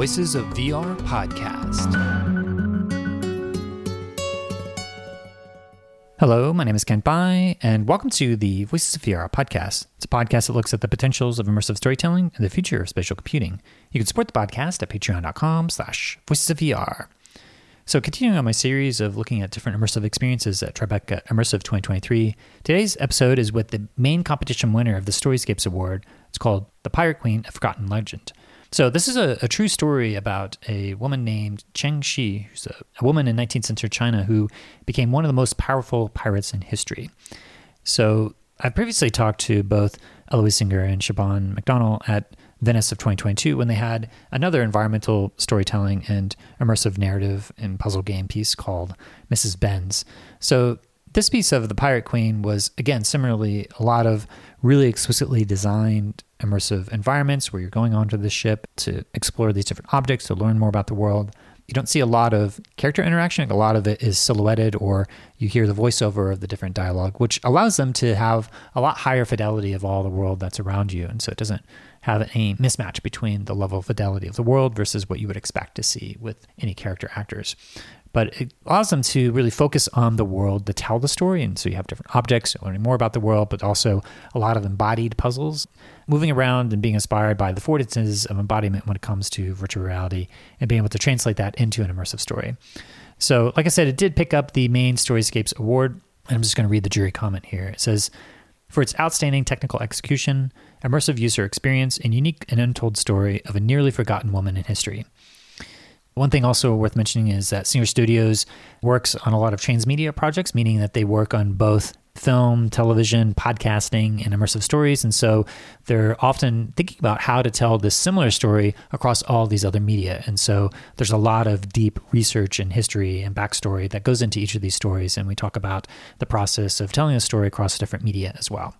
Voices of VR podcast. Hello, my name is Kent Bye, and welcome to the Voices of VR podcast. It's a podcast that looks at the potentials of immersive storytelling and the future of spatial computing. You can support the podcast at patreon.com slash voices of VR. So, continuing on my series of looking at different immersive experiences at Tribeca Immersive 2023, today's episode is with the main competition winner of the Storyscapes Award. It's called The Pirate Queen, A Forgotten Legend. So, this is a, a true story about a woman named Cheng Shih, who's a, a woman in 19th century China who became one of the most powerful pirates in history. So, I've previously talked to both Eloise Singer and Siobhan McDonnell at Venice of 2022 when they had another environmental storytelling and immersive narrative and puzzle game piece called Mrs. Benz. So this piece of The Pirate Queen was, again, similarly a lot of really exquisitely designed immersive environments where you're going onto the ship to explore these different objects, to learn more about the world. You don't see a lot of character interaction. A lot of it is silhouetted, or you hear the voiceover of the different dialogue, which allows them to have a lot higher fidelity of all the world that's around you. And so it doesn't have any mismatch between the level of fidelity of the world versus what you would expect to see with any character actors. But it allows them to really focus on the world to tell the story. And so you have different objects, learning more about the world, but also a lot of embodied puzzles, moving around and being inspired by the affordances of embodiment when it comes to virtual reality and being able to translate that into an immersive story. So, like I said, it did pick up the main Storyscapes Award. And I'm just going to read the jury comment here. It says, for its outstanding technical execution, immersive user experience, and unique and untold story of a nearly forgotten woman in history. One thing also worth mentioning is that Singer Studios works on a lot of transmedia projects, meaning that they work on both film, television, podcasting, and immersive stories. And so they're often thinking about how to tell this similar story across all these other media. And so there's a lot of deep research and history and backstory that goes into each of these stories. And we talk about the process of telling a story across different media as well.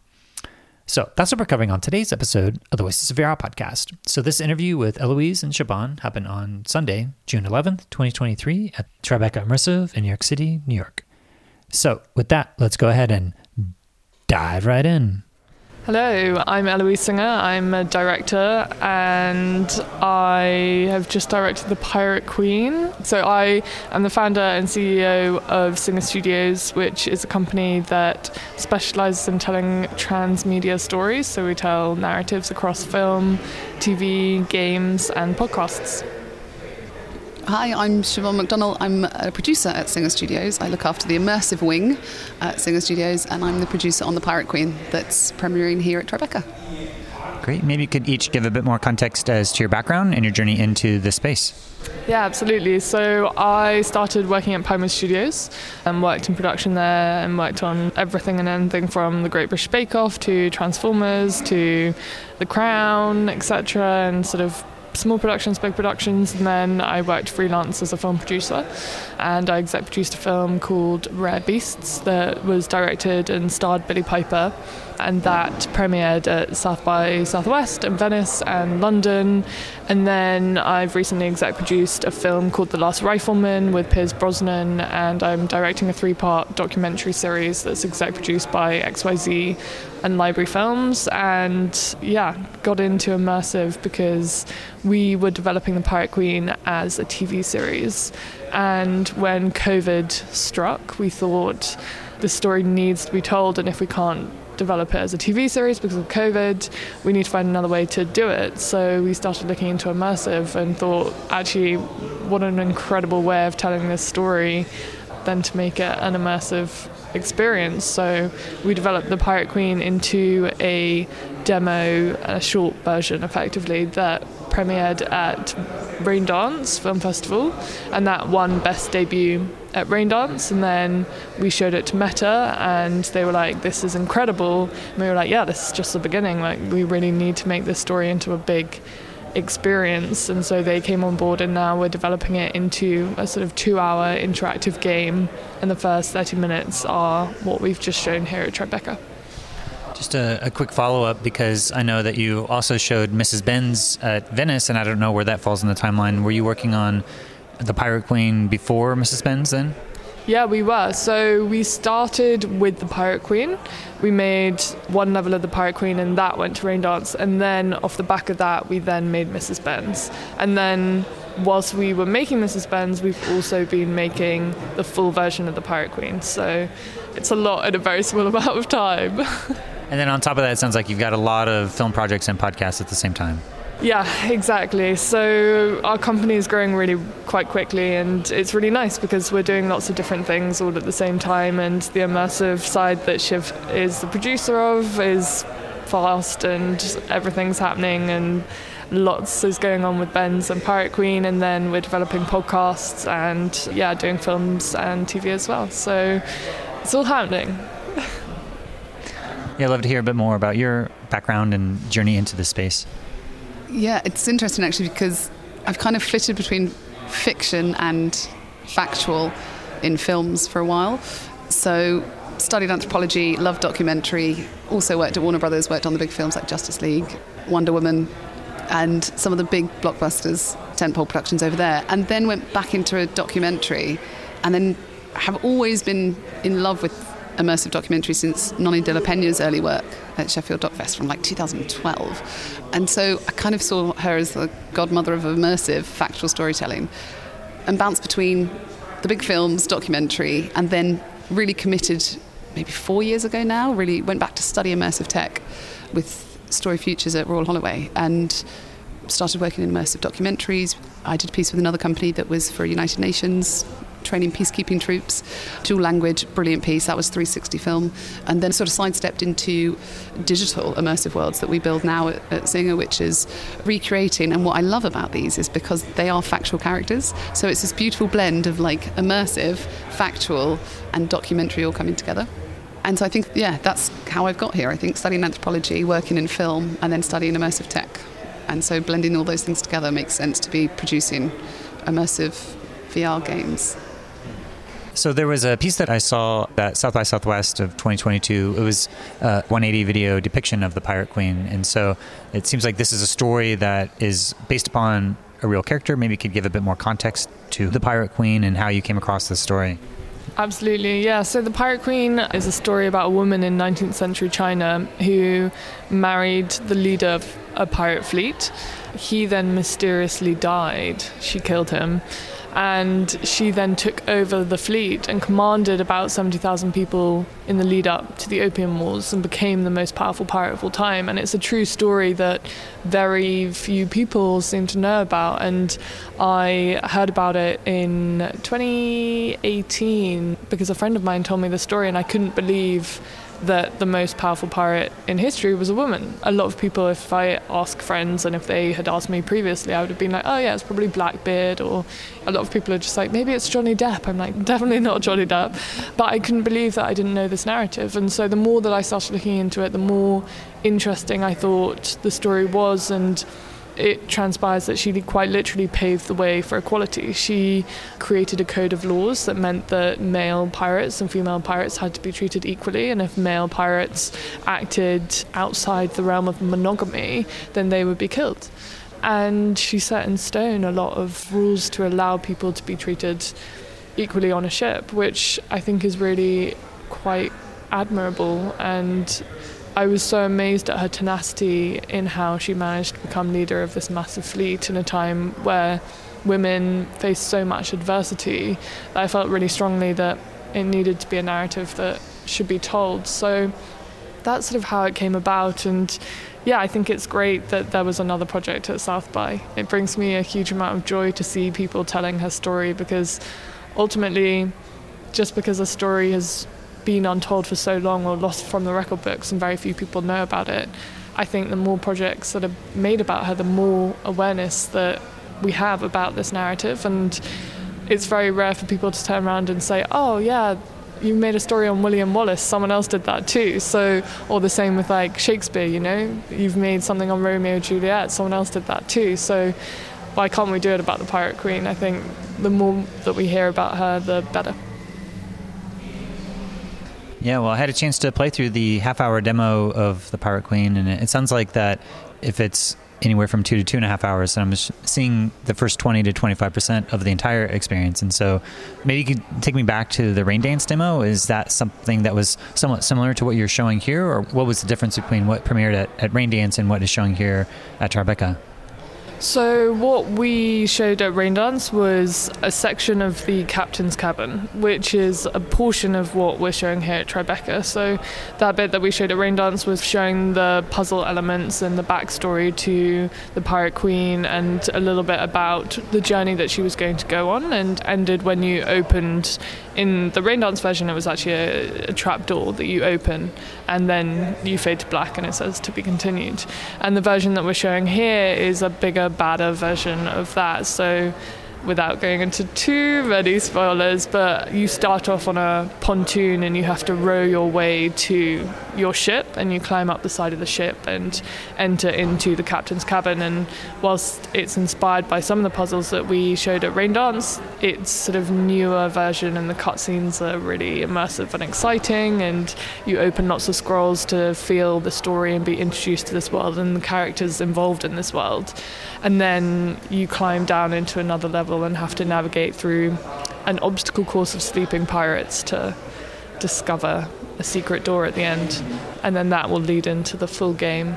So that's what we're covering on today's episode of the Voices of VR podcast. So this interview with Eloise and Siobhan happened on Sunday, June 11th, 2023 at Tribeca Immersive in New York City, New York. So with that, let's go ahead and dive right in. Hello, I'm Eloise Singer. I'm a director and I have just directed The Pirate Queen. So, I am the founder and CEO of Singer Studios, which is a company that specializes in telling transmedia stories. So, we tell narratives across film, TV, games, and podcasts. Hi, I'm Siobhan McDonnell. I'm a producer at Singer Studios. I look after the immersive wing at Singer Studios, and I'm the producer on The Pirate Queen that's premiering here at Tribeca. Great. Maybe you could each give a bit more context as to your background and your journey into the space. Yeah, absolutely. So I started working at Pinewood Studios and worked in production there and worked on everything and anything from The Great British Bake Off to Transformers to The Crown, etc. and sort of small productions, big productions, and then I worked freelance as a film producer. And I exec produced a film called Rare Beasts that was directed and starred Billie Piper. And that premiered at South by Southwest and Venice and London. And then I've recently exec produced a film called The Last Rifleman with Pierce Brosnan. And I'm directing a three part documentary series that's exec produced by XYZ and library films and yeah got into immersive because we were developing the pirate queen as a tv series and when covid struck we thought the story needs to be told and if we can't develop it as a TV series because of COVID. We need to find another way to do it. So we started looking into immersive and thought, actually, what an incredible way of telling this story than to make it an immersive experience. So we developed the Pirate Queen into a demo, a short version effectively, that premiered at Raindance Film Festival, and that won Best Debut at Raindance. And then we showed it to Meta, and they were like, "This is incredible." And we were like, "Yeah, this is just the beginning. Like, we really need to make this story into a big." experience and so they came on board and now we're developing it into a sort of two hour interactive game and the first 30 minutes are what we've just shown here at Tribeca. Just a, a quick follow up because I know that you also showed Mrs. Benz at Venice, and I don't know where that falls in the timeline. Were you working on the Pirate Queen before Mrs. Benz then? Yeah, we were. So we started with the Pirate Queen. We made one level of the Pirate Queen, and that went to Raindance. And then off the back of that, we then made Mrs. Benz. And then whilst we were making Mrs. Benz, we've also been making the full version of the Pirate Queen. So it's a lot in a very small amount of time. and then on top of that, it sounds like you've got a lot of film projects and podcasts at the same time. Yeah, exactly. So our company is growing really quite quickly, and it's really nice because we're doing lots of different things all at the same time. And the immersive side that Shiv is the producer of is fast, and everything's happening, and lots is going on with Benz and Pirate Queen, and then we're developing podcasts and yeah, doing films and TV as well. So it's all happening. yeah, I'd love to hear a bit more about your background and journey into this space. Yeah, it's interesting actually because I've kind of flitted between fiction and factual in films for a while. So studied anthropology, loved documentary, also worked at Warner Brothers, worked on the big films like Justice League, Wonder Woman, and some of the big blockbusters, tentpole productions over there, and then went back into a documentary, and then have always been in love with immersive documentary since Nonny de la Peña's early work at Sheffield Docfest from like 2012. And so I kind of saw her as the godmother of immersive factual storytelling and bounced between the big films, documentary, and then really committed maybe four years ago now, really went back to study immersive tech with Story Futures at Royal Holloway and started working in immersive documentaries. I did a piece with another company that was for United Nations training peacekeeping troops, dual language, brilliant piece. That was 360 film. And then sort of sidestepped into digital immersive worlds that we build now at, at Singer, which is recreating. And what I love about these is because they are factual characters. So it's this beautiful blend of like immersive, factual, and documentary all coming together. And so I think, yeah, that's how I've got here. I think studying anthropology, working in film, and then studying immersive tech. And so blending all those things together makes sense to be producing immersive VR games. So there was a piece that I saw at South by Southwest of 2022. It was uh, a 180 video depiction of the Pirate Queen, and so it seems like this is a story that is based upon a real character. Maybe you could give a bit more context to the Pirate Queen and how you came across this story. Absolutely, yeah. So The Pirate Queen is a story about a woman in 19th century China who married the leader of a pirate fleet. He then mysteriously died. She killed him and she then took over the fleet and commanded about 70,000 people in the lead up to the Opium Wars and became the most powerful pirate of all time. And it's a true story that very few people seem to know about. And I heard about it in 2018 because a friend of mine told me the story, and I couldn't believe that the most powerful pirate in history was a woman. A lot of people, if I ask friends and if they had asked me previously, I would have been like, oh yeah, it's probably Blackbeard. Or a lot of people are just like, maybe it's Johnny Depp. I'm like, definitely not Johnny Depp. But I couldn't believe that I didn't know this narrative. And so the more that I started looking into it, the more interesting I thought the story was. And it transpires that she quite literally paved the way for equality. She created a code of laws that meant that male pirates and female pirates had to be treated equally, and if male pirates acted outside the realm of monogamy, then they would be killed. And she set in stone a lot of rules to allow people to be treated equally on a ship, which I think is really quite admirable and I was so amazed at her tenacity in how she managed to become leader of this massive fleet in a time where women faced so much adversity that I felt really strongly that it needed to be a narrative that should be told. So that's sort of how it came about and yeah, I think it's great that there was another project at South by. It brings me a huge amount of joy to see people telling her story because ultimately just because a story has been untold for so long or lost from the record books and very few people know about it. I think the more projects that are made about her, the more awareness that we have about this narrative. And it's very rare for people to turn around and say, oh, yeah, you made a story on William Wallace, someone else did that too. So, or the same with like Shakespeare, you know, you've made something on Romeo and Juliet, someone else did that too. So, why can't we do it about the Pirate Queen? I think the more that we hear about her, the better. Yeah, well, I had a chance to play through the half hour demo of the Pirate Queen, and it sounds like that if it's anywhere from two to two and a half hours. And I'm seeing the first 20 to 25% of the entire experience. And so maybe you could take me back to the Raindance demo. Is that something that was somewhat similar to what you're showing here? Or what was the difference between what premiered at, at Raindance and what is showing here at Tribeca? So, what we showed at Raindance was a section of the captain's cabin, which is a portion of what we're showing here at Tribeca. So, that bit that we showed at Raindance was showing the puzzle elements and the backstory to the Pirate Queen and a little bit about the journey that she was going to go on and ended when you opened. In the Raindance version, it was actually a, a trap door that you open and then you fade to black and it says to be continued. And the version that we're showing here is a bigger badder version of that. So without going into too many spoilers, but you start off on a pontoon and you have to row your way to your ship and you climb up the side of the ship and enter into the captain's cabin. And whilst it's inspired by some of the puzzles that we showed at Raindance, it's sort of newer version and the cutscenes are really immersive and exciting. And you open lots of scrolls to feel the story and be introduced to this world and the characters involved in this world. And then you climb down into another level and have to navigate through an obstacle course of sleeping pirates to discover a secret door at the end, and then that will lead into the full game,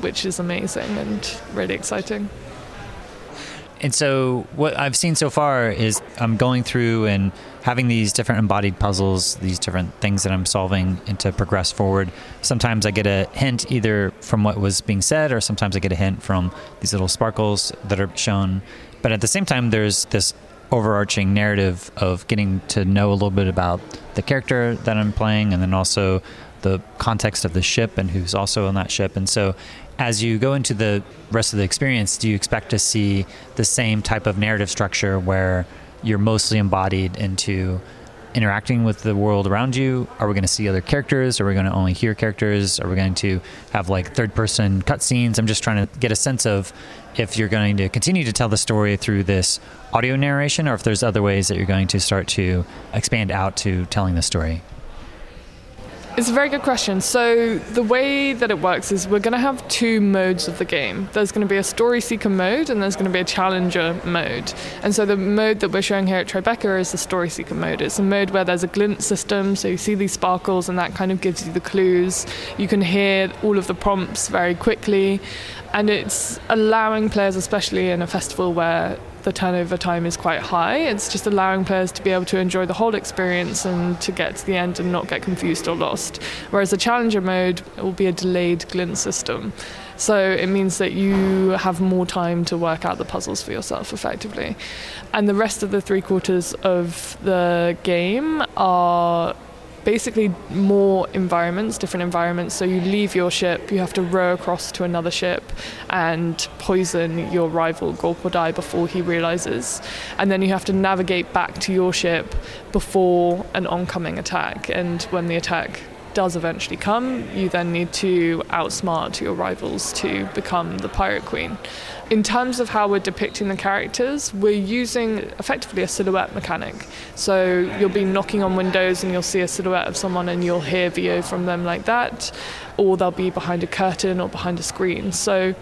which is amazing and really exciting. And so, what I've seen so far is I'm going through and having these different embodied puzzles, these different things that I'm solving, and to progress forward. Sometimes I get a hint either from what was being said, or sometimes I get a hint from these little sparkles that are shown. But at the same time, there's this overarching narrative of getting to know a little bit about the character that I'm playing and then also the context of the ship and who's also on that ship. And so as you go into the rest of the experience, do you expect to see the same type of narrative structure where you're mostly embodied into interacting with the world around you? Are we going to see other characters? Are we going to only hear characters? Are we going to have like third person cutscenes? I'm just trying to get a sense of if you're going to continue to tell the story through this audio narration or if there's other ways that you're going to start to expand out to telling the story. It's a very good question. So, the way that it works is we're going to have two modes of the game. There's going to be a story seeker mode and there's going to be a challenger mode. And so, the mode that we're showing here at Tribeca is the story seeker mode. It's a mode where there's a glint system, so you see these sparkles and that kind of gives you the clues. You can hear all of the prompts very quickly, and it's allowing players, especially in a festival where the turnover time is quite high. It's just allowing players to be able to enjoy the whole experience and to get to the end and not get confused or lost. Whereas the challenger mode will be a delayed glint system. So it means that you have more time to work out the puzzles for yourself effectively. And the rest of the three quarters of the game are basically more environments, different environments. So you leave your ship, you have to row across to another ship and poison your rival Gorp or die before he realizes. And then you have to navigate back to your ship before an oncoming attack. And when the attack does eventually come, you then need to outsmart your rivals to become the pirate queen. In terms of how we're depicting the characters, we're using effectively a silhouette mechanic. So you'll be knocking on windows and you'll see a silhouette of someone and you'll hear VO from them like that, or they'll be behind a curtain or behind a screen. So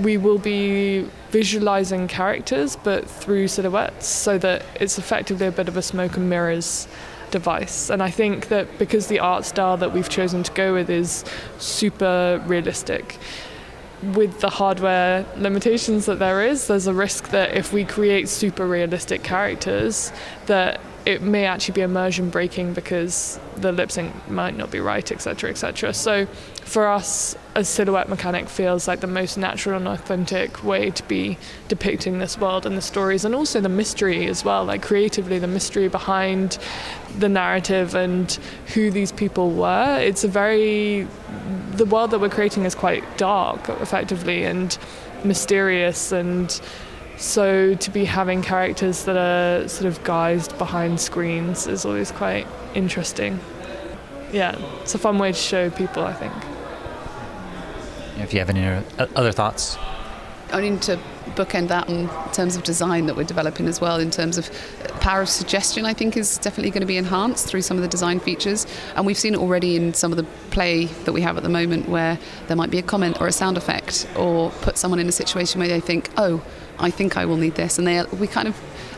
we will be visualizing characters but through silhouettes so that it's effectively a bit of a smoke and mirrors device. And I think that because the art style that we've chosen to go with is super realistic, with the hardware limitations that there is, there's a risk that if we create super realistic characters, that it may actually be immersion breaking because the lip sync might not be right, etc., etc. So, for us, a silhouette mechanic feels like the most natural and authentic way to be depicting this world and the stories, and also the mystery as well. Like creatively, the mystery behind the narrative and who these people were. It's a very the world that we're creating is quite dark, effectively, and mysterious and so to be having characters that are sort of guised behind screens is always quite interesting. Yeah, it's a fun way to show people, I think. If you have any other uh, thoughts. I need to bookend that in terms of design that we're developing as well, in terms of uh, power of suggestion, I think, is definitely going to be enhanced through some of the design features. And we've seen it already in some of the play that we have at the moment where there might be a comment or a sound effect or put someone in a situation where they think, oh, I think I will need this. And they, we kind of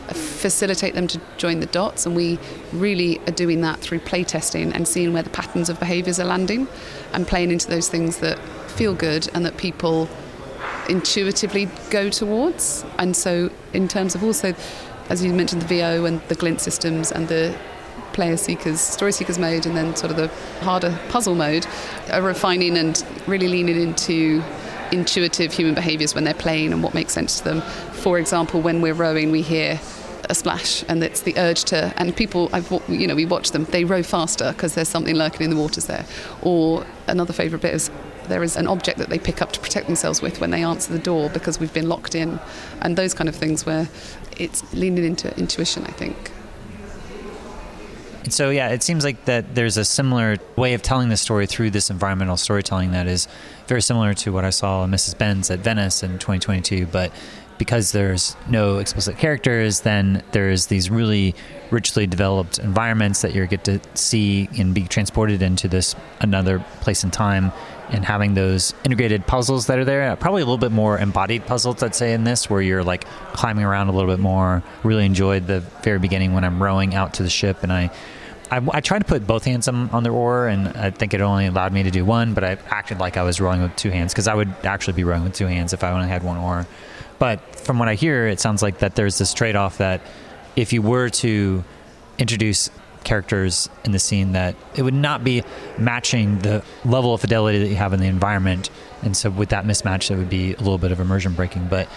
facilitate them to join the dots. And we really are doing that through playtesting and seeing where the patterns of behaviours are landing and playing into those things that feel good and that people intuitively go towards. And so, in terms of also, as you mentioned, the VO and the glint systems and the player seekers, story seekers mode, and then sort of the harder puzzle mode, are refining and really leaning into intuitive human behaviors when they're playing and what makes sense to them. For example, when we're rowing, we hear a splash and it's the urge to and people I've you know we watch them they row faster because there's something lurking in the waters there. Or another favorite bit is there is an object that they pick up to protect themselves with when they answer the door because we've been locked in. And those kind of things where it's leaning into intuition I think so yeah, it seems like that there's a similar way of telling the story through this environmental storytelling that is very similar to what I saw in Mrs. Benz at Venice in 2022, but because there's no explicit characters, then there's these really richly developed environments that you get to see and be transported into this another place in time and having those integrated puzzles that are there. Uh, probably a little bit more embodied puzzles, I'd say, in this, where you're like climbing around a little bit more. Really enjoyed the very beginning when I'm rowing out to the ship and I. I, I tried to put both hands on, on the oar, and I think it only allowed me to do one. But I acted like I was rowing with two hands because I would actually be rowing with two hands if I only had one oar. But from what I hear, it sounds like that there's this trade off that if you were to introduce characters in the scene that it would not be matching the level of fidelity that you have in the environment and so with that mismatch there would be a little bit of immersion breaking but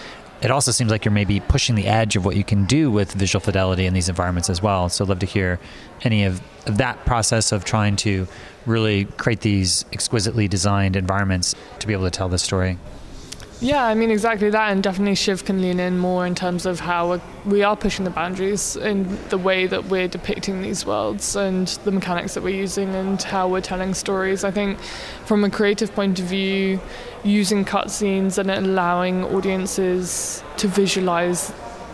it also seems like you're maybe pushing the edge of what you can do with visual fidelity in these environments as well. So I'd love to hear any of, of that process of trying to really create these exquisitely designed environments to be able to tell this story yeah, I mean exactly that, and definitely Shiv can lean in more in terms of how we are pushing the boundaries in the way that we're depicting these worlds and the mechanics that we're using and how we're telling stories. I think, from a creative point of view, using cutscenes and allowing audiences to visualize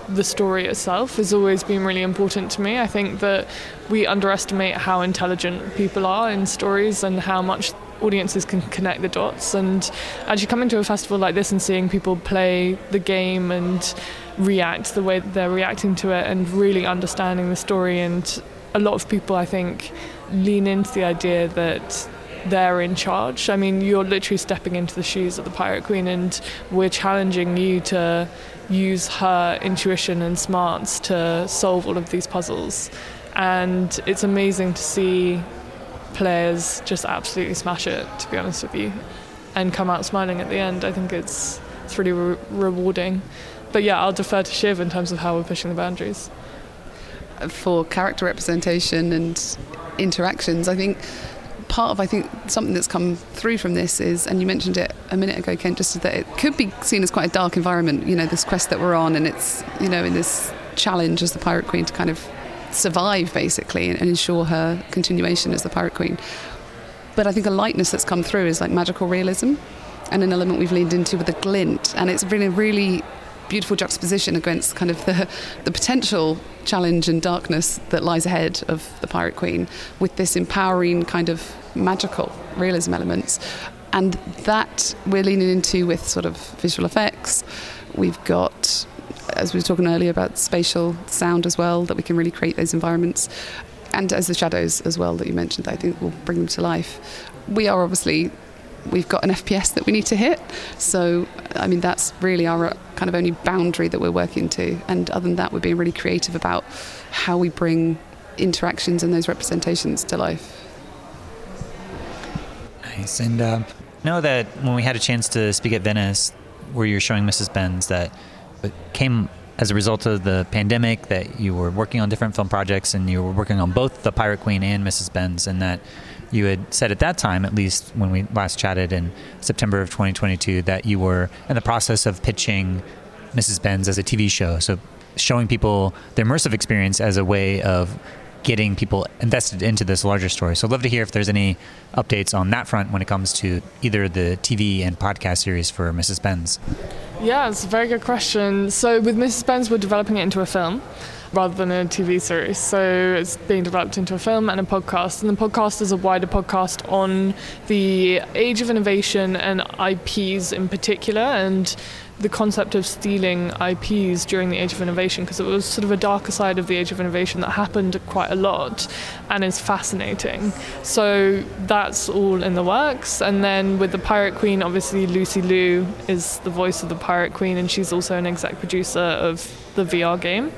the story itself has always been really important to me. I think that we underestimate how intelligent people are in stories and how much audiences can connect the dots. And actually, coming to a festival like this and seeing people play the game and react the way they're reacting to it and really understanding the story. And a lot of people, I think, lean into the idea that they're in charge. I mean, you're literally stepping into the shoes of the Pirate Queen, and we're challenging you to use her intuition and smarts to solve all of these puzzles. And it's amazing to see players just absolutely smash it, to be honest with you, and come out smiling at the end. I think it's it's really re- rewarding. But yeah, I'll defer to Shiv in terms of how we're pushing the boundaries. For character representation and interactions, I think part of I think something that's come through from this is, and you mentioned it a minute ago, Kent, just that it could be seen as quite a dark environment. You know, this quest that we're on, and it's you know in this challenge as the Pirate Queen to kind of survive basically and, ensure her continuation as the Pirate Queen. But I think a lightness that's come through is like magical realism and an element we've leaned into with the glint. And it's been a really beautiful juxtaposition against kind of the, the potential challenge and darkness that lies ahead of the Pirate Queen with this empowering kind of magical realism elements. And that we're leaning into with sort of visual effects. We've got as we were talking earlier about spatial sound as well, that we can really create those environments. And as the shadows as well that you mentioned, I think will bring them to life. We are obviously we've got an FPS that we need to hit. So, I mean, that's really our kind of only boundary that we're working to. And other than that, we're being really creative about how we bring interactions and those representations to life. Nice. And uh, know that when we had a chance to speak at Venice, where you're showing Mrs. Benz, that it came as a result of the pandemic that you were working on different film projects and you were working on both The Pirate Queen and Mrs. Benz, and that you had said at that time, at least when we last chatted in September of 2022, that you were in the process of pitching Mrs. Benz as a TV show. So showing people the immersive experience as a way of getting people invested into this larger story. So I'd love to hear if there's any updates on that front when it comes to either the TV and podcast series for Mrs. Benz. Yeah, it's a very good question. So with Mrs. Benz, we're developing it into a film. rather than a TV series. So it's being developed into a film and a podcast. And the podcast is a wider podcast on the age of innovation and IPs in particular. And the concept of stealing IPs during the Age of Innovation because it was sort of a darker side of the Age of Innovation that happened quite a lot and is fascinating. So that's all in the works. And then with the Pirate Queen, obviously Lucy Liu is the voice of the Pirate Queen and she's also an exec producer of the VR game.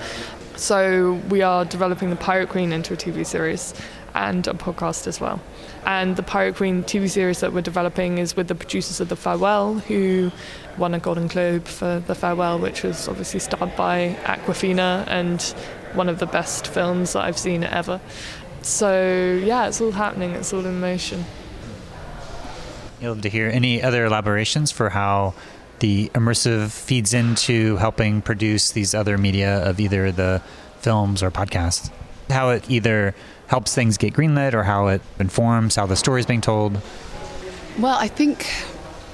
So we are developing the Pirate Queen into a TV series and a podcast as well. And the Pirate Queen TV series that we're developing is with the producers of The Farewell, who won a Golden Globe for The Farewell, which was obviously starred by Awkwafina and one of the best films that I've seen ever. So yeah, it's all happening. It's all in motion. You'll love to hear any other elaborations for how the immersive feeds into helping produce these other media of either the films or podcasts. How it either helps things get greenlit or how it informs how the story is being told? Well, I think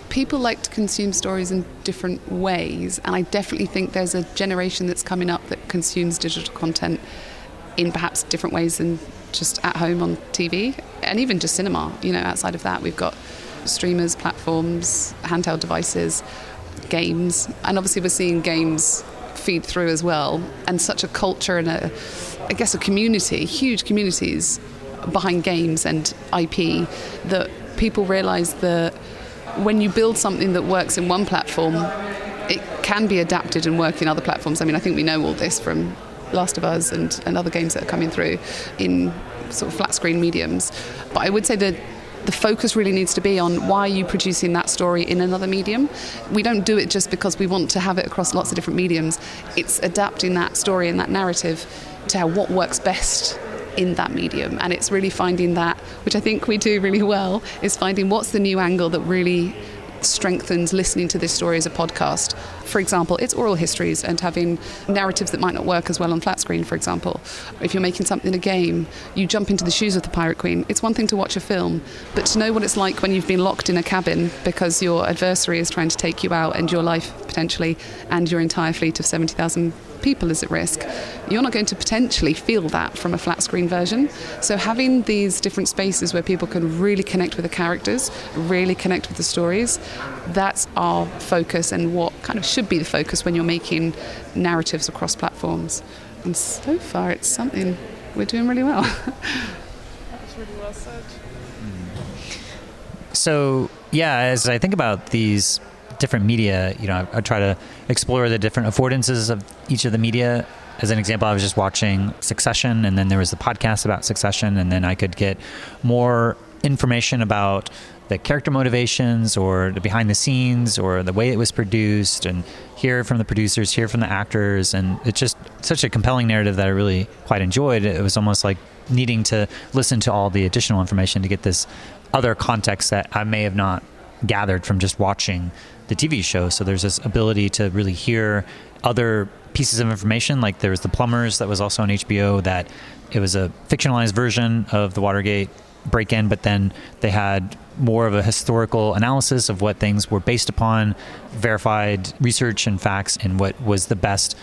people like to consume stories in different ways, and I definitely think there's a generation that's coming up that consumes digital content in perhaps different ways than just at home on TV and even just cinema. You know, outside of that, we've got streamers, platforms, handheld devices, games, and obviously we're seeing games feed through as well, and such a culture and a I guess, a community, huge communities behind games and IP that people realize that when you build something that works in one platform, it can be adapted and work in other platforms. I mean, I think we know all this from Last of Us and, and other games that are coming through in sort of flat screen mediums. But I would say that the focus really needs to be on why are you producing that story in another medium. We don't do it just because we want to have it across lots of different mediums. It's adapting that story and that narrative to what works best in that medium and it's really finding that which i think we do really well is finding what's the new angle that really strengthens listening to this story as a podcast. For example, it's oral histories and having narratives that might not work as well on flat screen, for example. If you're making something a game, you jump into the shoes of the Pirate Queen. It's one thing to watch a film, but to know what it's like when you've been locked in a cabin because your adversary is trying to take you out and your life potentially and your entire fleet of 70,000 people is at risk, you're not going to potentially feel that from a flat screen version. So having these different spaces where people can really connect with the characters, really connect with the stories, that's our focus and what kind of should be the focus when you're making narratives across platforms. And so far, it's something we're doing really well. That's really well said. So, yeah, as I think about these different media, you know, I, I, try to explore the different affordances of each of the media. As an example, I was just watching Succession, and then there was the podcast about Succession, and then I could get more information about the character motivations or the behind the scenes or the way it was produced and hear from the producers, hear from the actors. And it's just such a compelling narrative that I really quite enjoyed. It was almost like needing to listen to all the additional information to get this other context that I may have not gathered from just watching the TV show. So there's this ability to really hear other pieces of information. Like there was the Plumbers that was also on HBO. That it was a fictionalized version of the Watergate break-in, but then they had more of a historical analysis of what things were based upon, verified research and facts, and what was the best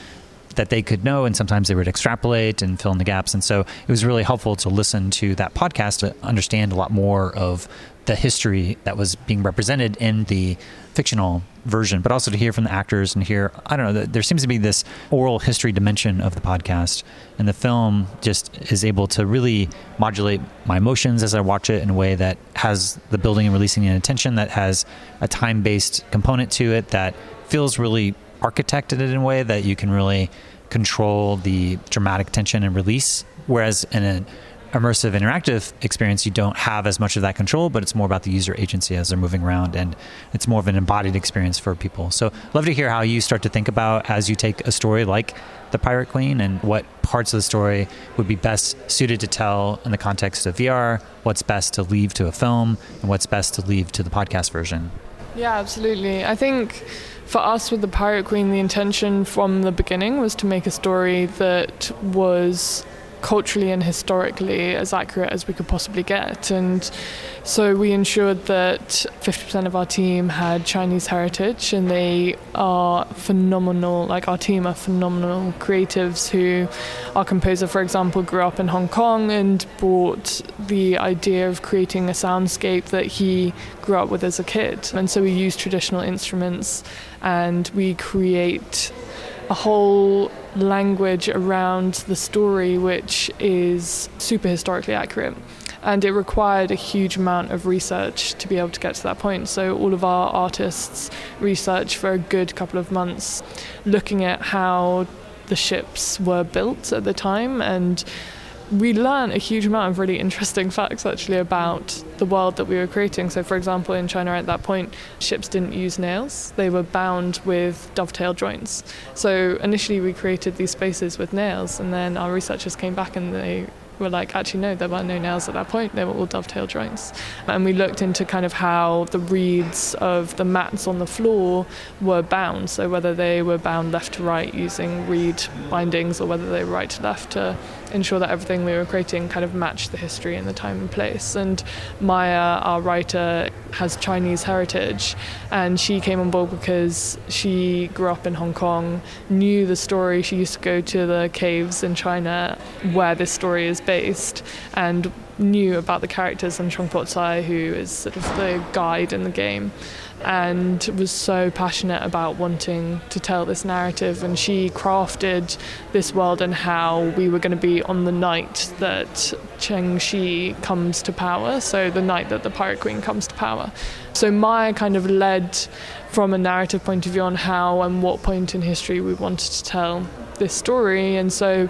that they could know, and sometimes they would extrapolate and fill in the gaps. And so it was really helpful to listen to that podcast to understand a lot more of the history that was being represented in the fictional version, but also to hear from the actors and hear, I don't know, there seems to be this oral history dimension of the podcast. And the film just is able to really modulate my emotions as I watch it in a way that has the building and releasing and attention, that has a time based component to it, that feels really architected in a way that you can really control the dramatic tension and release. Whereas in an immersive interactive experience, you don't have as much of that control, but it's more about the user agency as they're moving around, and it's more of an embodied experience for people. So, love to hear how you start to think about as you take a story like the Pirate Queen and what parts of the story would be best suited to tell in the context of VR, what's best to leave to a film, and what's best to leave to the podcast version. Yeah, absolutely. I think for us with the Pirate Queen, the intention from the beginning was to make a story that was culturally and historically as accurate as we could possibly get. And so we ensured that 50% of our team had Chinese heritage, and they are phenomenal. Like our team are phenomenal creatives who, our composer, for example, grew up in Hong Kong and brought the idea of creating a soundscape that he grew up with as a kid. And so we use traditional instruments and we create a whole language around the story which is super historically accurate. And it required a huge amount of research to be able to get to that point. So, all of our artists researched for a good couple of months, looking at how the ships were built at the time and we learned a huge amount of really interesting facts actually about the world that we were creating. So, for example, in China at that point, ships didn't use nails, they were bound with dovetail joints. So, initially, we created these spaces with nails, and then our researchers came back and they were like, actually, no, there were no nails at that point. They were all dovetail joints. And we looked into kind of how the reeds of the mats on the floor were bound. So whether they were bound left to right using reed bindings or whether they were right to left to ensure that everything we were creating kind of matched the history and the time and place. And Maya, our writer, has Chinese heritage, and she came on board because she grew up in Hong Kong, knew the story. She used to go to the caves in China where this story is based, and knew about the characters and Cheung Po Tsai, who is sort of the guide in the game and was so passionate about wanting to tell this narrative. And she crafted this world and how we were going to be on the night that Cheng Shih comes to power, so the night that the Pirate Queen comes to power. So Maya kind of led from a narrative point of view on how and what point in history we wanted to tell this story. And so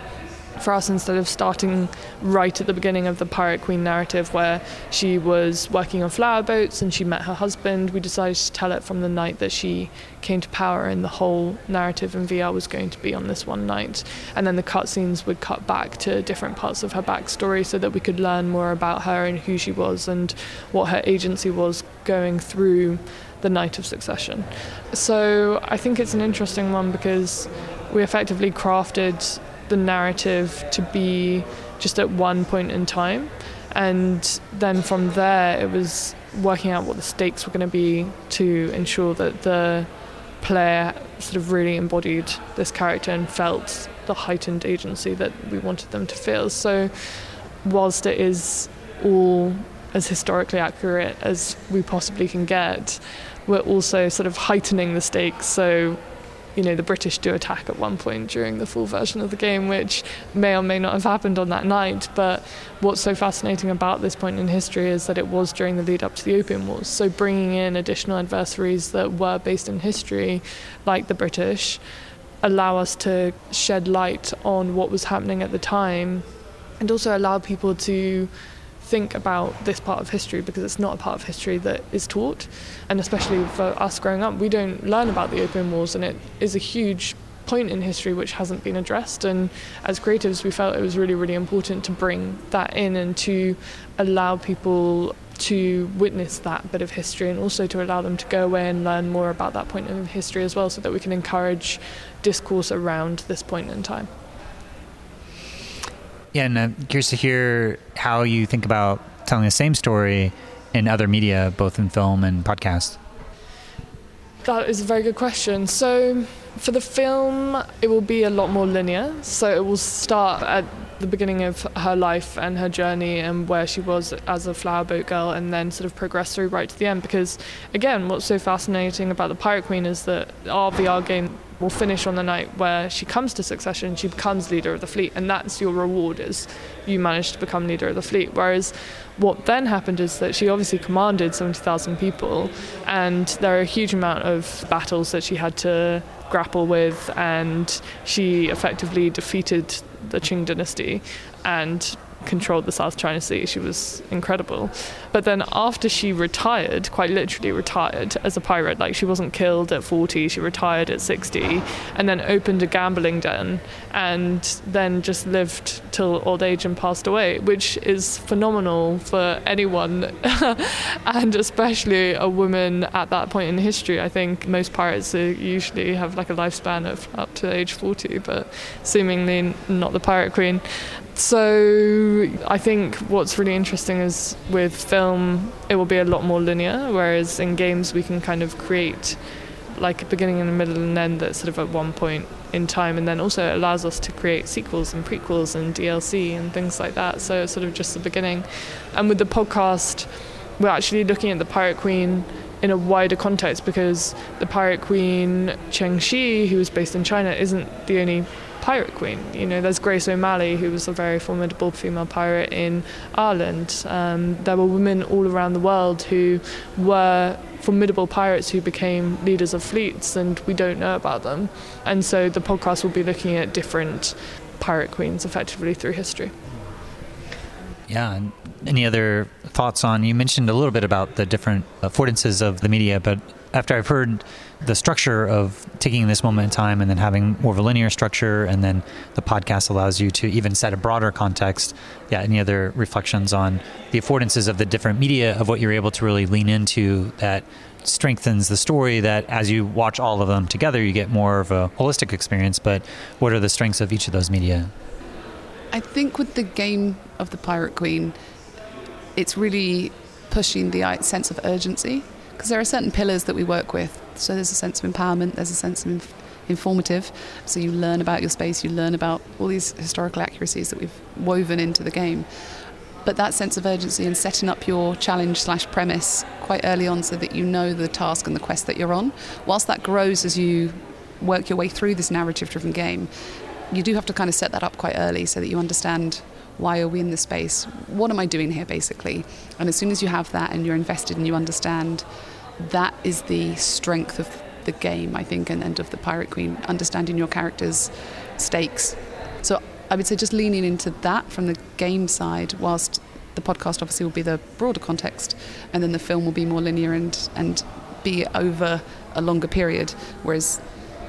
for us instead of starting right at the beginning of the Pirate Queen narrative where she was working on flower boats and she met her husband, we decided to tell it from the night that she came to power and the whole narrative in VR was going to be on this one night. And then the cutscenes would cut back to different parts of her backstory so that we could learn more about her and who she was and what her agency was going through the night of succession. So I think it's an interesting one because we effectively crafted the narrative to be just at one point in time. And then from there, it was working out what the stakes were going to be to ensure that the player sort of really embodied this character and felt the heightened agency that we wanted them to feel. So, whilst it is all as historically accurate as we possibly can get, we're also sort of heightening the stakes. So, you know, the British do attack at one point during the full version of the game, which may or may not have happened on that night. But what's so fascinating about this point in history is that it was during the lead up to the Opium Wars. So bringing in additional adversaries that were based in history, like the British, allow us to shed light on what was happening at the time and also allow people to think about this part of history because it's not a part of history that is taught. And especially for us growing up, we don't learn about the Opium Wars, and it is a huge point in history which hasn't been addressed. And as creatives, we felt it was really, really important to bring that in and to allow people to witness that bit of history and also to allow them to go away and learn more about that point in history as well so that we can encourage discourse around this point in time. Yeah, and I'm curious to hear how you think about telling the same story in other media, both in film and podcast. That is a very good question. So, for the film, it will be a lot more linear. So, it will start at the beginning of her life and her journey and where she was as a flower boat girl and then sort of progress through right to the end because again what's so fascinating about the pirate queen is that our vr game will finish on the night where she comes to succession, she becomes leader of the fleet, and that's your reward is you managed to become leader of the fleet. Whereas what then happened is that she obviously commanded 70,000 people, and there are a huge amount of battles that she had to grapple with, and she effectively defeated the Qing dynasty and controlled the South China Sea. She was incredible. But then after she retired, quite literally retired as a pirate, like she wasn't killed at 40, she retired at 60, and then opened a gambling den and then just lived till old age and passed away, which is phenomenal for anyone, and especially a woman at that point in history. I think most pirates usually have like a lifespan of up to age 40, but seemingly not the Pirate Queen So I think what's really interesting is with film, it will be a lot more linear, whereas in games we can kind of create like a beginning and a middle and end that's sort of at one point in time, and then also it allows us to create sequels and prequels and DLC and things like that. So it's sort of just the beginning. And with the podcast, we're actually looking at the Pirate Queen in a wider context because the Pirate Queen Cheng Shih, who is based in China, isn't the only pirate queen. You know, there's Grace O'Malley, who was a very formidable female pirate in Ireland. Um, there were women all around the world who were formidable pirates who became leaders of fleets, and we don't know about them. And so the podcast will be looking at different pirate queens effectively through history. Yeah. Any other thoughts on? You mentioned a little bit about the different affordances of the media, but after I've heard the structure of taking this moment in time and then having more of a linear structure, and then the podcast allows you to even set a broader context. Yeah, any other reflections on the affordances of the different media of what you're able to really lean into that strengthens the story that as you watch all of them together, you get more of a holistic experience. But what are the strengths of each of those media? I think with the game of the Pirate Queen, it's really pushing the sense of urgency because there are certain pillars that we work with. So there's a sense of empowerment, there's a sense of inf- informative. So you learn about your space, you learn about all these historical accuracies that we've woven into the game. But that sense of urgency and setting up your challenge slash premise quite early on so that you know the task and the quest that you're on, whilst that grows as you work your way through this narrative driven game, you do have to kind of set that up quite early so that you understand why are we in this space? What am I doing here, basically? And as soon as you have that and you're invested and you understand, that is the strength of the game, I think, and, and of the Pirate Queen, understanding your character's stakes. So I would say just leaning into that from the game side, whilst the podcast obviously will be the broader context, and then the film will be more linear and, and be over a longer period. Whereas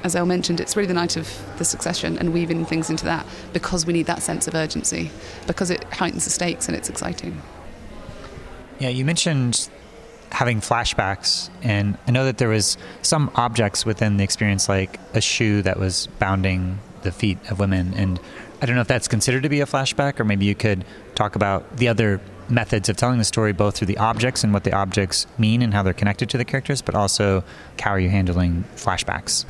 as El mentioned, it's really the night of the succession and weaving things into that because we need that sense of urgency, because it heightens the stakes and it's exciting. Yeah, you mentioned having flashbacks, and I know that there was some objects within the experience, like a shoe that was bounding the feet of women, and I don't know if that's considered to be a flashback, or maybe you could talk about the other methods of telling the story, both through the objects and what the objects mean and how they're connected to the characters, but also how are you handling flashbacks?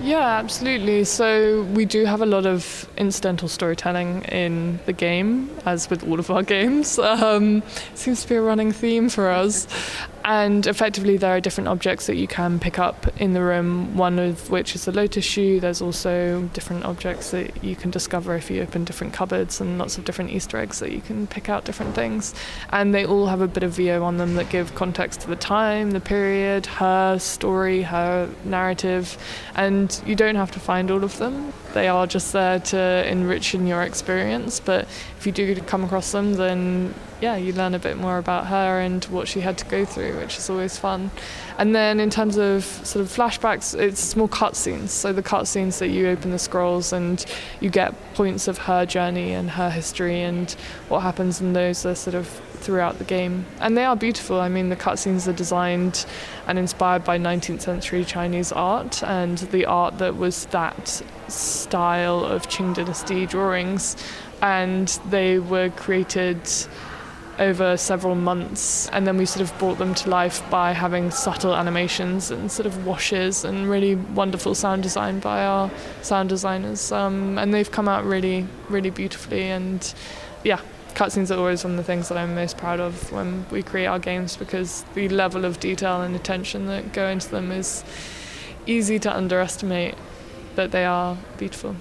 Yeah, absolutely. So we do have a lot of incidental storytelling in the game, as with all of our games. Um, seems to be a running theme for us. And effectively, there are different objects that you can pick up in the room, one of which is the lotus shoe. There's also different objects that you can discover if you open different cupboards, and lots of different Easter eggs that you can pick out different things. And they all have a bit of VO on them that give context to the time, the period, her story, her narrative. And you don't have to find all of them, they are just there to enrich in your experience. But if you do come across them, then yeah, you learn a bit more about her and what she had to go through, which is always fun. And then in terms of sort of flashbacks, it's small cutscenes. So the cutscenes that you open the scrolls and you get points of her journey and her history and what happens in those are sort of throughout the game. And they are beautiful. I mean, the cutscenes are designed and inspired by 19th century Chinese art and the art that was that style of Qing dynasty drawings. And they were created over several months, and then we sort of brought them to life by having subtle animations and sort of washes and really wonderful sound design by our sound designers. Um, and they've come out really, really beautifully. And yeah, cutscenes are always one of the things that I'm most proud of when we create our games because the level of detail and attention that go into them is easy to underestimate, but they are beautiful.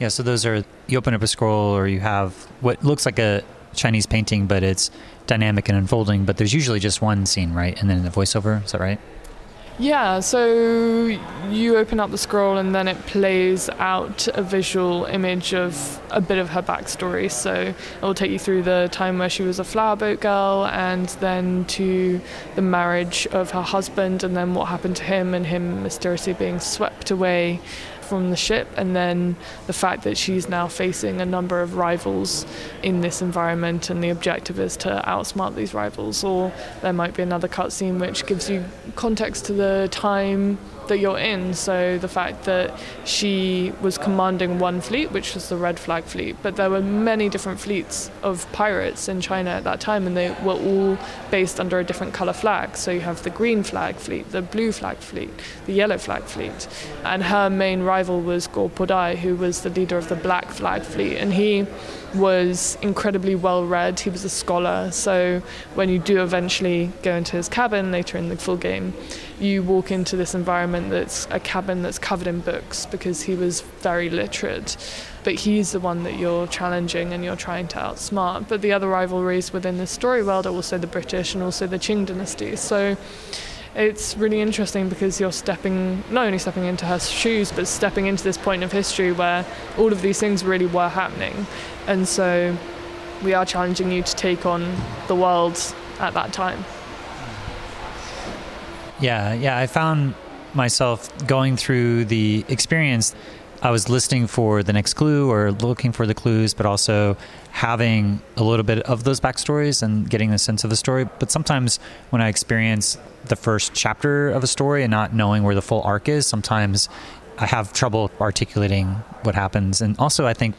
Yeah, so those are you open up a scroll or you have what looks like a Chinese painting, but it's dynamic and unfolding. But there's usually just one scene, right? And then the voiceover. Is that right? Yeah, so you open up the scroll and then it plays out a visual image of a bit of her backstory. So it will take you through the time where she was a flower boat girl and then to the marriage of her husband and then what happened to him and him mysteriously being swept away from the ship, and then the fact that she's now facing a number of rivals in this environment, and the objective is to outsmart these rivals. Or there might be another cutscene which gives you context to the time that you're in. So the fact that she was commanding one fleet, which was the Red Flag Fleet, but there were many different fleets of pirates in China at that time, and they were all based under a different color flag. So you have the Green Flag Fleet, the Blue Flag Fleet, the Yellow Flag Fleet, and her main rival was Go Podai, who was the leader of the Black Flag Fleet, and he was incredibly well read. He was a scholar. So when you do eventually go into his cabin later in the full game, you walk into this environment that's a cabin that's covered in books because he was very literate. But he's the one that you're challenging and you're trying to outsmart. But the other rivalries within the story world are also the British and also the Qing dynasty. So it's really interesting because you're stepping not only stepping into her shoes but stepping into this point of history where all of these things really were happening and so we are challenging you to take on the world at that time yeah yeah i found myself going through the experience I was listening for the next clue or looking for the clues, but also having a little bit of those backstories and getting the sense of the story. But sometimes when I experience the first chapter of a story and not knowing where the full arc is, sometimes I have trouble articulating what happens. And also, I think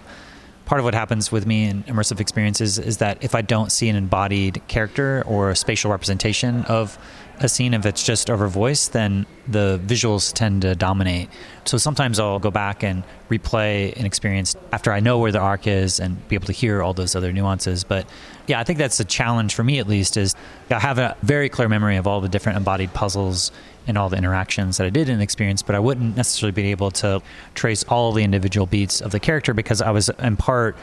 part of what happens with me in immersive experiences is that if I don't see an embodied character or a spatial representation of a scene, if it's just over voice, then the visuals tend to dominate. So sometimes I'll go back and replay an experience after I know where the arc is and be able to hear all those other nuances. But yeah, I think that's a challenge for me at least is I have a very clear memory of all the different embodied puzzles and all the interactions that I did in the experience, but I wouldn't necessarily be able to trace all the individual beats of the character because I was in part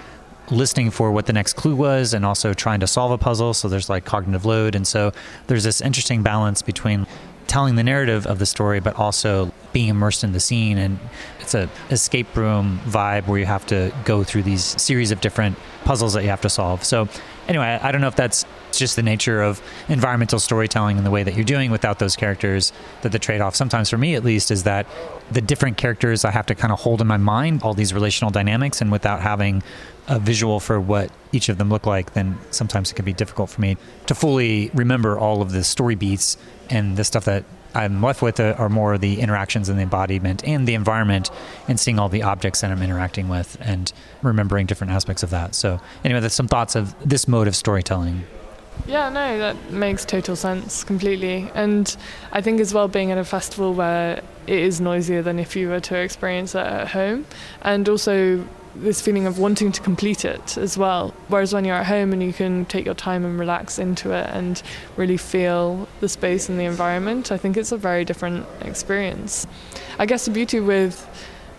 listening for what the next clue was and also trying to solve a puzzle. So there's like cognitive load. And so there's this interesting balance between telling the narrative of the story, but also being immersed in the scene. And it's a escape room vibe where you have to go through these series of different puzzles that you have to solve. So anyway, I don't know if that's just the nature of environmental storytelling and the way that you're doing without those characters. That the trade off, sometimes for me at least, is that the different characters I have to kind of hold in my mind all these relational dynamics, and without having a visual for what each of them look like, then sometimes it can be difficult for me to fully remember all of the story beats and the stuff that I'm left with are more the interactions and the embodiment and the environment and seeing all the objects that I'm interacting with and remembering different aspects of that. So, anyway, there's some thoughts of this mode of storytelling. Yeah, no, that makes total sense completely. And I think as well, being at a festival where it is noisier than if you were to experience it at home, and also this feeling of wanting to complete it as well. Whereas when you're at home and you can take your time and relax into it and really feel the space and the environment, I think it's a very different experience. I guess the beauty with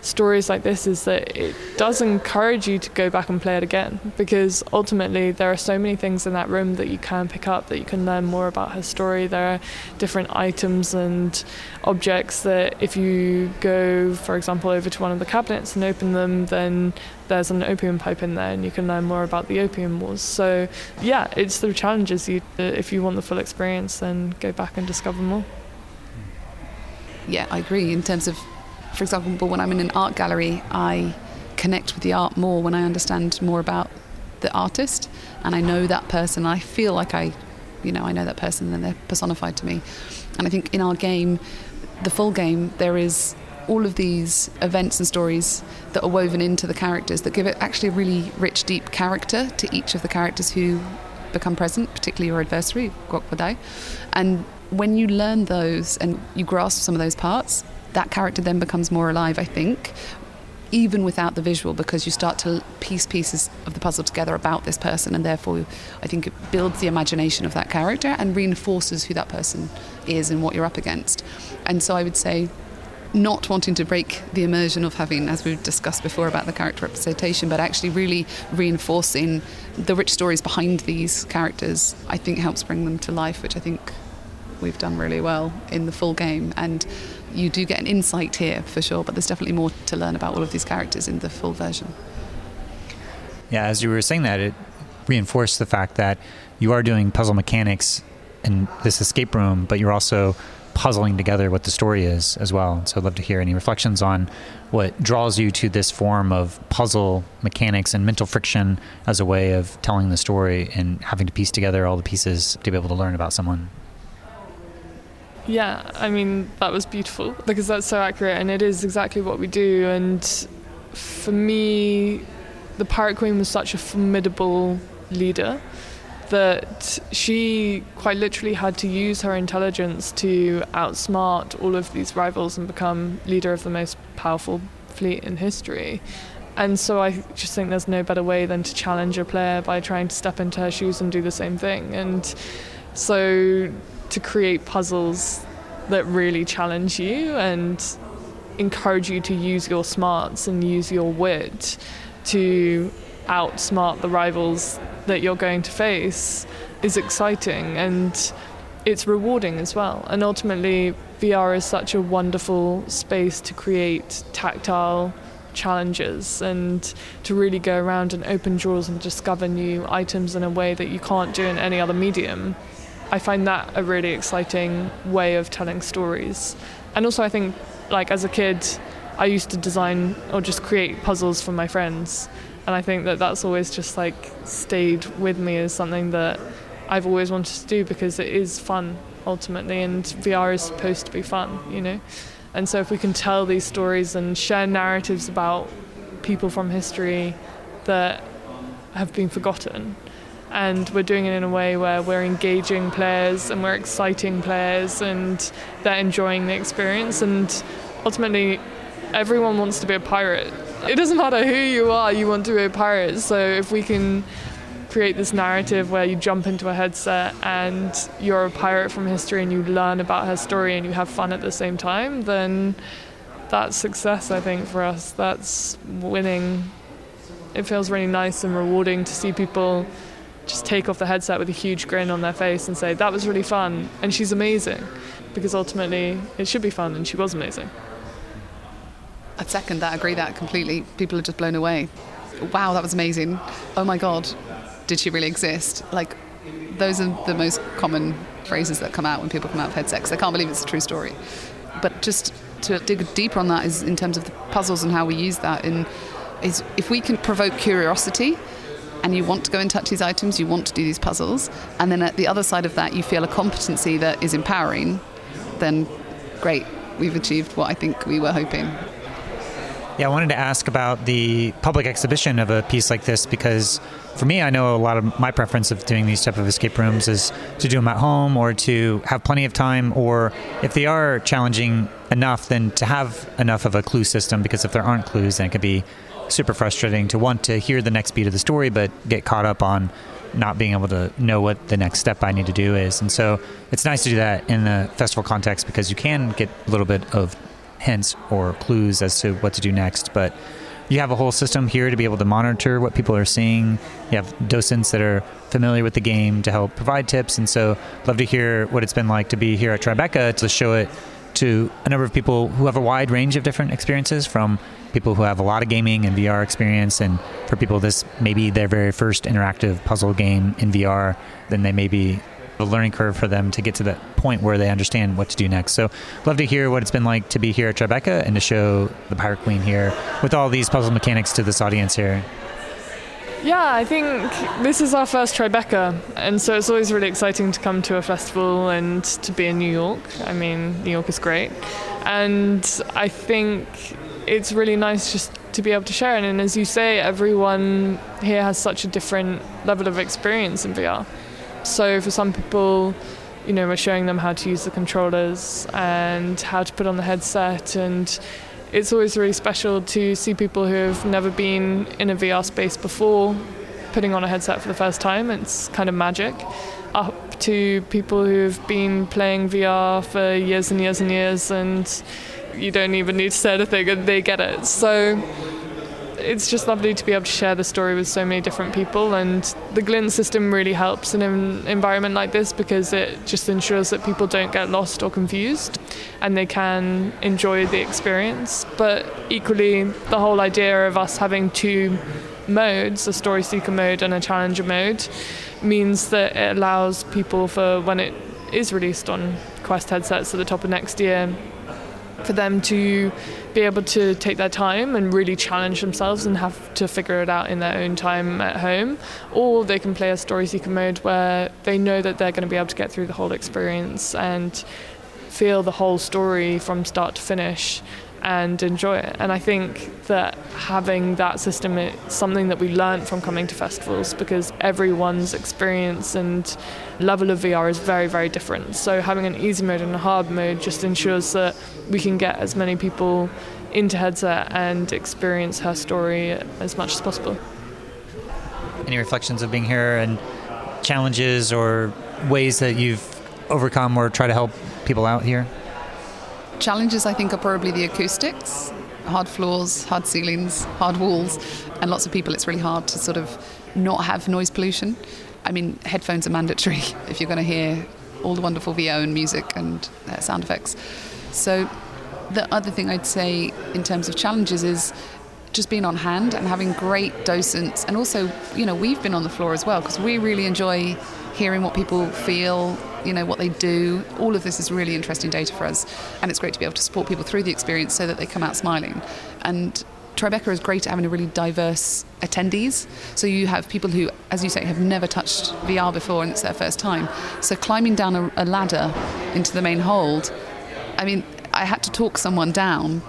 stories like this is that it does encourage you to go back and play it again because ultimately there are so many things in that room that you can pick up that you can learn more about her story. There are different items and objects that if you go for example over to one of the cabinets and open them then there's an opium pipe in there and you can learn more about the opium wars. So yeah it's the challenges. You uh, if you want the full experience then go back and discover more. Yeah i agree in terms of for example, when I'm in an art gallery, I connect with the art more when I understand more about the artist and I know that person. I feel like I, you know, I know that person and they're personified to me. And I think in our game, the full game, there is all of these events and stories that are woven into the characters that give it actually a really rich, deep character to each of the characters who become present, particularly your adversary, Gok Wadai. And when you learn those and you grasp some of those parts, that character then becomes more alive, I think, even without the visual, because you start to piece pieces of the puzzle together about this person, and therefore I think it builds the imagination of that character and reinforces who that person is and what you're up against. And so I would say, not wanting to break the immersion of having, as we've discussed before about the character representation, but actually really reinforcing the rich stories behind these characters, I think helps bring them to life, which I think we've done really well in the full game. And you do get an insight here for sure, but there's definitely more to learn about all of these characters in the full version. Yeah, as you were saying that, it reinforced the fact that you are doing puzzle mechanics in this escape room, but you're also puzzling together what the story is as well. So I'd love to hear any reflections on what draws you to this form of puzzle mechanics and mental friction as a way of telling the story and having to piece together all the pieces to be able to learn about someone. Yeah, I mean, that was beautiful because that's so accurate and it is exactly what we do. And for me, the Pirate Queen was such a formidable leader that she quite literally had to use her intelligence to outsmart all of these rivals and become leader of the most powerful fleet in history. And so I just think there's no better way than to challenge a player by trying to step into her shoes and do the same thing. And so to create puzzles that really challenge you and encourage you to use your smarts and use your wit to outsmart the rivals that you're going to face is exciting and it's rewarding as well. And ultimately, VR is such a wonderful space to create tactile challenges and to really go around and open drawers and discover new items in a way that you can't do in any other medium. I find that a really exciting way of telling stories. And also, I think, like as a kid, I used to design or just create puzzles for my friends. And I think that that's always just like stayed with me as something that I've always wanted to do because it is fun ultimately, and VR is supposed to be fun, you know. And so, if we can tell these stories and share narratives about people from history that have been forgotten, and we're doing it in a way where we're engaging players and we're exciting players and they're enjoying the experience. And ultimately everyone wants to be a pirate. It doesn't matter who you are you want to be a pirate. So if we can create this narrative where you jump into a headset and you're a pirate from history and you learn about her story and you have fun at the same time then that's success i think for us. That's winning. It feels really nice and rewarding to see people just take off the headset with a huge grin on their face and say, That was really fun, and she's amazing. Because ultimately, it should be fun, and she was amazing. I'd second that, agree that completely. People are just blown away. Wow, that was amazing. Oh my God, did she really exist? Like, those are the most common phrases that come out when people come out of headsets. I can't believe it's a true story. But just to dig deeper on that is in terms of the puzzles and how we use that in is if we can provoke curiosity and you want to go and touch these items, you want to do these puzzles, and then at the other side of that, you feel a competency that is empowering, then great, we've achieved what I think we were hoping. Yeah, I wanted to ask about the public exhibition of a piece like this because for me, I know a lot of my preference of doing these type of escape rooms is to do them at home or to have plenty of time, or if they are challenging enough, then to have enough of a clue system because if there aren't clues, then it could be super frustrating to want to hear the next beat of the story, but get caught up on not being able to know what the next step I need to do is. And so it's nice to do that in the festival context because you can get a little bit of hints or clues as to what to do next. But you have a whole system here to be able to monitor what people are seeing. You have docents that are familiar with the game to help provide tips. And so, love to hear what it's been like to be here at Tribeca to show it to a number of people who have a wide range of different experiences from people who have a lot of gaming and VR experience, and for people this may be their very first interactive puzzle game in VR, then they may be a learning curve for them to get to that point where they understand what to do next. So, love to hear what it's been like to be here at Tribeca and to show the Pirate Queen here with all these puzzle mechanics to this audience here. Yeah, I think this is our first Tribeca, and so it's always really exciting to come to a festival and to be in New York. I mean, New York is great, and I think it's really nice just to be able to share. And as you say, everyone here has such a different level of experience in VR. So for some people, you know, we're showing them how to use the controllers and how to put on the headset and it's always really special to see people who have never been in a VR space before putting on a headset for the first time. It's kind of magic. Up to people who've been playing VR for years and years and years and you don't even need to say anything and they get it. So it's just lovely to be able to share the story with so many different people and the glint system really helps in an environment like this because it just ensures that people don't get lost or confused and they can enjoy the experience. But equally the whole idea of us having two modes a story seeker mode and a challenger mode means that it allows people for when it is released on Quest headsets at the top of next year for them to be able to take their time and really challenge themselves and have to figure it out in their own time at home. Or they can play a story seeker mode where they know that they're going to be able to get through the whole experience and feel the whole story from start to finish and enjoy it. And I think that having that system is something that we learned from coming to festivals because everyone's experience and level of VR is very, very different. So having an easy mode and a hard mode just ensures that we can get as many people into headset and experience her story as much as possible. Any reflections of being here and challenges or ways that you've overcome or try to help people out here? Challenges, I think, are probably the acoustics hard floors, hard ceilings, hard walls, and lots of people, it's really hard to sort of not have noise pollution. I mean, headphones are mandatory if you're going to hear all the wonderful VO and music and uh, sound effects. So, the other thing I'd say in terms of challenges is just being on hand and having great docents, and also, you know, we've been on the floor as well because we really enjoy hearing what people feel, you know, what they do. All of this is really interesting data for us, and it's great to be able to support people through the experience so that they come out smiling. And Tribeca is great at having a really diverse attendees. So you have people who, as you say, have never touched VR before and it's their first time. So climbing down a, a ladder into the main hold, I mean, I had to talk someone down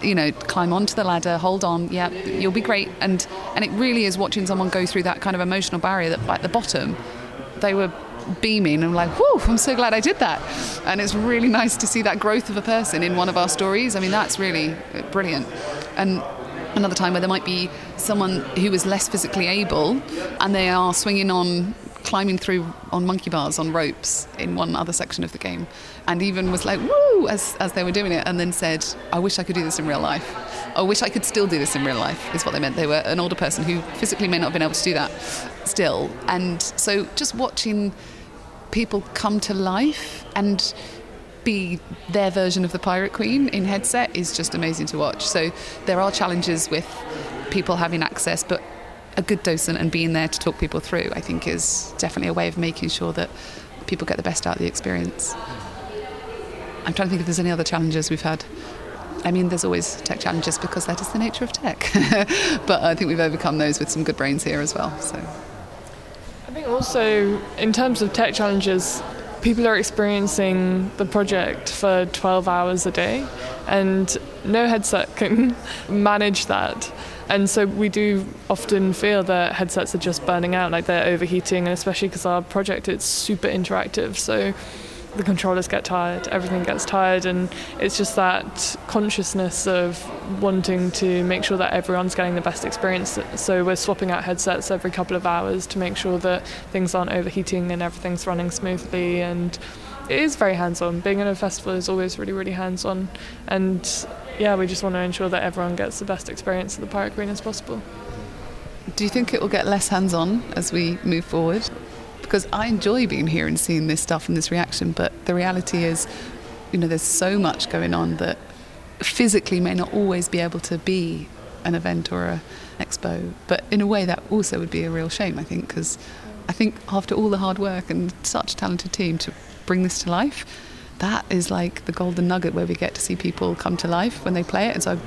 you know, climb onto the ladder, hold on, yeah, you'll be great. And and it really is watching someone go through that kind of emotional barrier that at the bottom they were beaming and like, whew, I'm so glad I did that. And it's really nice to see that growth of a person in one of our stories. I mean, that's really brilliant. And another time where there might be someone who is less physically able and they are swinging on climbing through on monkey bars on ropes in one other section of the game and even was like woo as, as they were doing it and then said i wish i could do this in real life I wish I could still do this in real life, is what they meant. They were an older person who physically may not have been able to do that still. And so just watching people come to life and be their version of the Pirate Queen in headset is just amazing to watch. So there are challenges with people having access, but a good docent and being there to talk people through, I think, is definitely a way of making sure that people get the best out of the experience. I'm trying to think if there's any other challenges we've had. I mean, there's always tech challenges because that is the nature of tech. but I think we've overcome those with some good brains here as well. So. I think also, in terms of tech challenges, people are experiencing the project for 12 hours a day, and no headset can manage that. And so we do often feel that headsets are just burning out, like they're overheating, and especially because our project is super interactive. So the controllers get tired, everything gets tired, and it's just that consciousness of wanting to make sure that everyone's getting the best experience. So we're swapping out headsets every couple of hours to make sure that things aren't overheating and everything's running smoothly. And it is very hands on. Being in a festival is always really, really hands on. And yeah, we just want to ensure that everyone gets the best experience at the Pirate Queen as possible. Do you think it will get less hands on as we move forward? Because I enjoy being here and seeing this stuff and this reaction. But the reality is, you know, there's so much going on that physically may not always be able to be an event or a expo. But in a way, that also would be a real shame, I think, because I think after all the hard work and such a talented team to bring this to life, that is like the golden nugget where we get to see people come to life when they play it. And so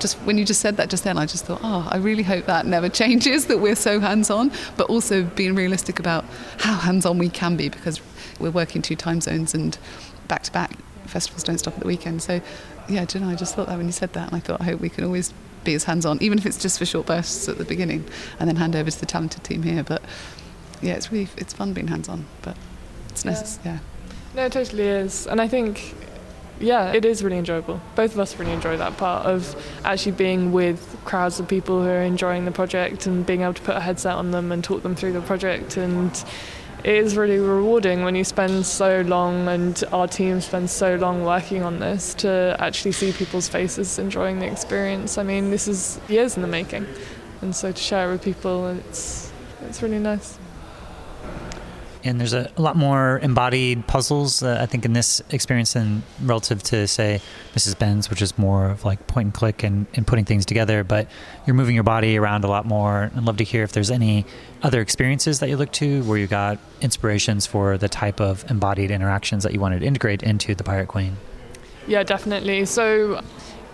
just when you just said that just then, I just thought, oh, I really hope that never changes, that we're so hands on, but also being realistic about how hands on we can be because we're working two time zones and back to back. Festivals don't stop at the weekend. So, yeah, know, I just thought that when you said that, and I thought, I hope we can always be as hands on, even if it's just for short bursts at the beginning, and then hand over to the talented team here. But yeah, it's really it's fun being hands on, but it's necessary. Yeah. yeah. No, it totally is, and I think yeah, it is really enjoyable. Both of us really enjoy that part of actually being with crowds of people who are enjoying the project and being able to put a headset on them and talk them through the project. And it is really rewarding when you spend so long and our team spends so long working on this to actually see people's faces enjoying the experience. I mean, this is years in the making. And so to share it with people, it's, it's really nice. And there's a, a lot more embodied puzzles, uh, I think, in this experience than relative to, say, Mrs. Benz, which is more of like point and click and, and putting things together. But you're moving your body around a lot more. I'd love to hear if there's any other experiences that you look to where you got inspirations for the type of embodied interactions that you wanted to integrate into the Pirate Queen. Yeah, definitely. So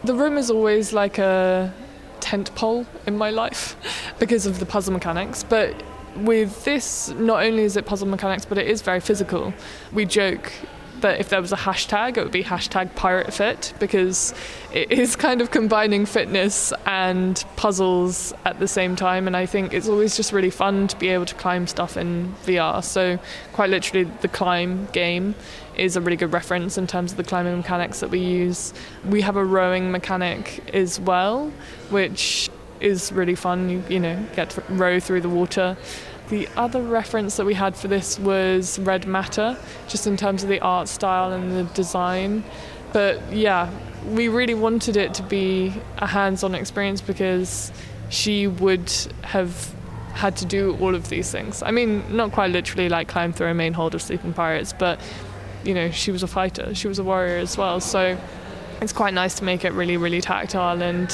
the room is always like a tent pole in my life because of the puzzle mechanics, but with this, not only is it puzzle mechanics, but it is very physical. We joke that if there was a hashtag, it would be hashtag pirate fit because it is kind of combining fitness and puzzles at the same time. And I think it's always just really fun to be able to climb stuff in VR. So, quite literally, the climb game is a really good reference in terms of the climbing mechanics that we use. We have a rowing mechanic as well, which is really fun. You, you know, get to row through the water. The other reference that we had for this was Red Matter, just in terms of the art style and the design. But yeah, we really wanted it to be a hands on experience because she would have had to do all of these things. I mean, not quite literally like climb through a main hold of sleeping pirates, but you know, she was a fighter, she was a warrior as well. So it's quite nice to make it really, really tactile and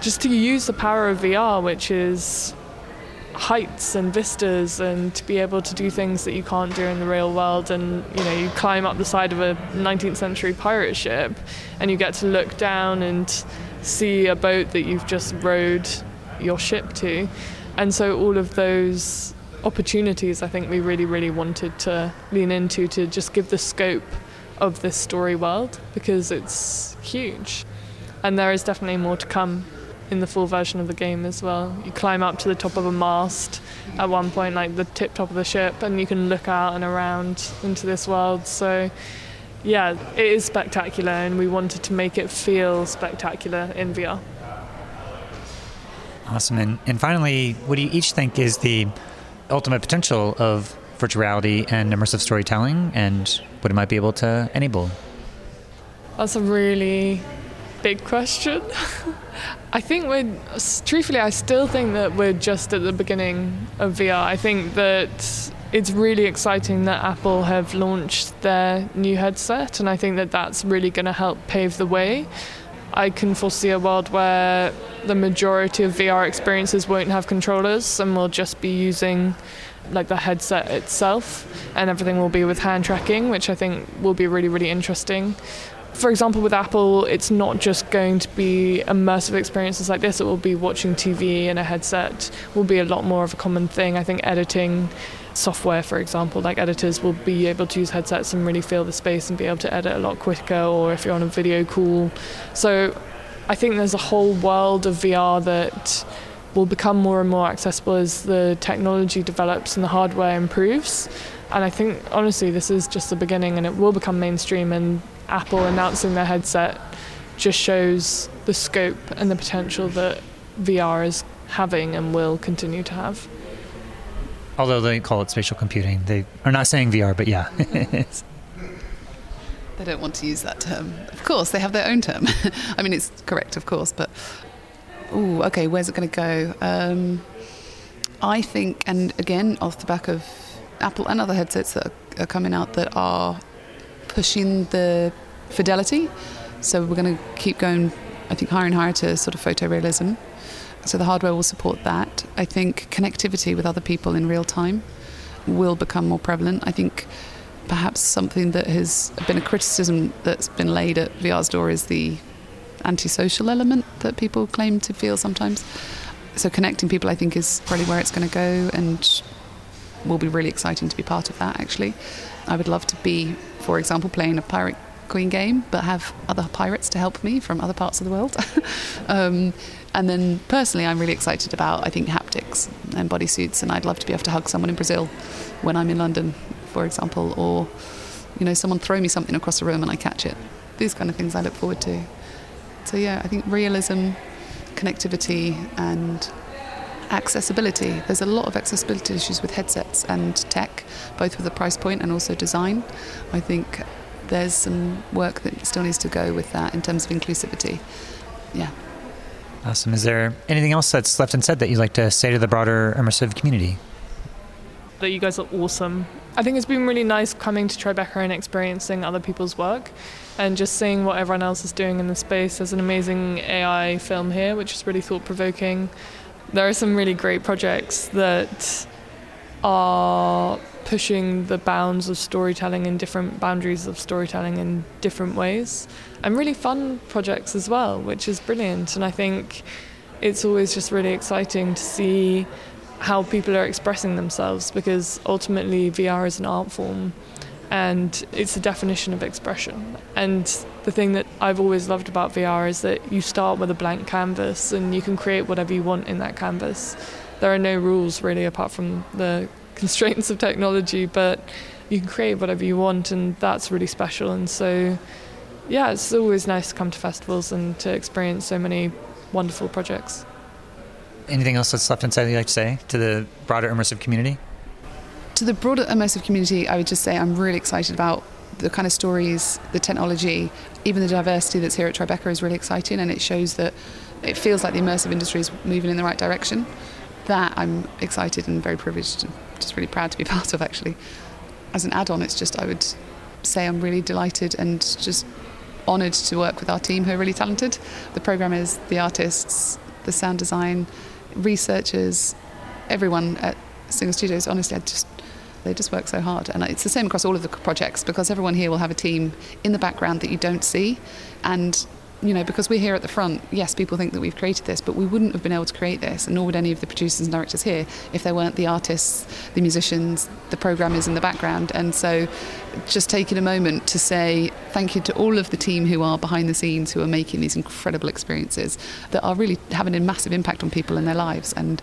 just to use the power of VR, which is heights and vistas and to be able to do things that you can't do in the real world. And you know you climb up the side of a 19th century pirate ship and you get to look down and see a boat that you've just rowed your ship to. And so all of those opportunities I think we really really wanted to lean into to just give the scope of this story world because it's huge. And there is definitely more to come in the full version of the game as well. You climb up to the top of a mast at one point, like the tip top of the ship, and you can look out and around into this world. So, yeah, it is spectacular, and we wanted to make it feel spectacular in VR. Awesome. And, and finally, what do you each think is the ultimate potential of virtual reality and immersive storytelling and what it might be able to enable? That's a really big question. I think we're, truthfully, I still think that we're just at the beginning of VR. I think that it's really exciting that Apple have launched their new headset, and I think that that's really going to help pave the way. I can foresee a world where the majority of VR experiences won't have controllers and will just be using like the headset itself and everything will be with hand tracking which I think will be really really interesting for example, with Apple, it's not just going to be immersive experiences like this. It will be watching TV in a headset. Will be a lot more of a common thing. I think editing software, for example, like editors will be able to use headsets and really feel the space and be able to edit a lot quicker. Or if you're on a video call, so I think there's a whole world of VR that will become more and more accessible as the technology develops and the hardware improves. And I think honestly, this is just the beginning, and it will become mainstream. And Apple announcing their headset just shows the scope and the potential that VR is having and will continue to have. Although they call it spatial computing, they are not saying VR, but yeah. they don't want to use that term. Of course, they have their own term. I mean, it's correct, of course, but oh, okay, where's it going to go? Um, I think, and again, off the back of Apple and other headsets that are coming out that are pushing the fidelity. So we're going to keep going, I think, higher and higher to sort of photorealism. So the hardware will support that. I think connectivity with other people in real time will become more prevalent. I think perhaps something that has been a criticism that's been laid at VR's door is the antisocial element that people claim to feel sometimes. So connecting people, I think, is probably where it's going to go, and will be really exciting to be part of that. Actually, I would love to be for example, playing a pirate queen game, but have other pirates to help me from other parts of the world. um, and then personally, I'm really excited about, I think, haptics and bodysuits, and I'd love to be able to hug someone in Brazil when I'm in London, for example, or, you know, someone throw me something across the room and I catch it. These kind of things I look forward to. So, yeah, I think realism, connectivity, and accessibility. There's a lot of accessibility issues with headsets and tech, both with the price point and also design. I think there's some work that still needs to go with that in terms of inclusivity. Yeah. Awesome. Is there anything else that's left unsaid that you'd like to say to the broader immersive community? that you guys are awesome. I think it's been really nice coming to Tribeca and experiencing other people's work and just seeing what everyone else is doing in the space. There's an amazing AI film here, which is really thought provoking. There are some really great projects that are pushing the bounds of storytelling and different boundaries of storytelling in different ways and really fun projects as well, which is brilliant. And I think it's always just really exciting to see how people are expressing themselves because ultimately VR is an art form and it's a definition of expression. And the thing that I've always loved about VR is that you start with a blank canvas and you can create whatever you want in that canvas. There are no rules really apart from the constraints of technology, but you can create whatever you want, and that's really special. And so, yeah, it's always nice to come to festivals and to experience so many wonderful projects. Anything else that's left inside you'd like to say to the broader immersive community? To the broader immersive community, I would just say I'm really excited about the kind of stories, the technology, even the diversity that's here at Tribeca is really exciting, and it shows that it feels like the immersive industry is moving in the right direction. That I'm excited and very privileged and just really proud to be part of actually. As an add on, it's just I would say I'm really delighted and just honoured to work with our team who are really talented. The programmers, the artists, the sound design, researchers, everyone at Singer Studios, honestly, I just they just work so hard. And it's the same across all of the projects because everyone here will have a team in the background that you don't see. And you know, because we're here at the front, yes, people think that we've created this, but we wouldn't have been able to create this, and nor would any of the producers and directors here if there weren't the artists, the musicians, the programmers in the background. And so, just taking a moment to say thank you to all of the team who are behind the scenes, who are making these incredible experiences that are really having a massive impact on people in their lives. And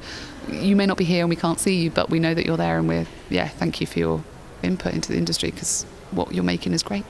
you may not be here and we can't see you, but we know that you're there, and we're, yeah, thank you for your input into the industry because what you're making is great.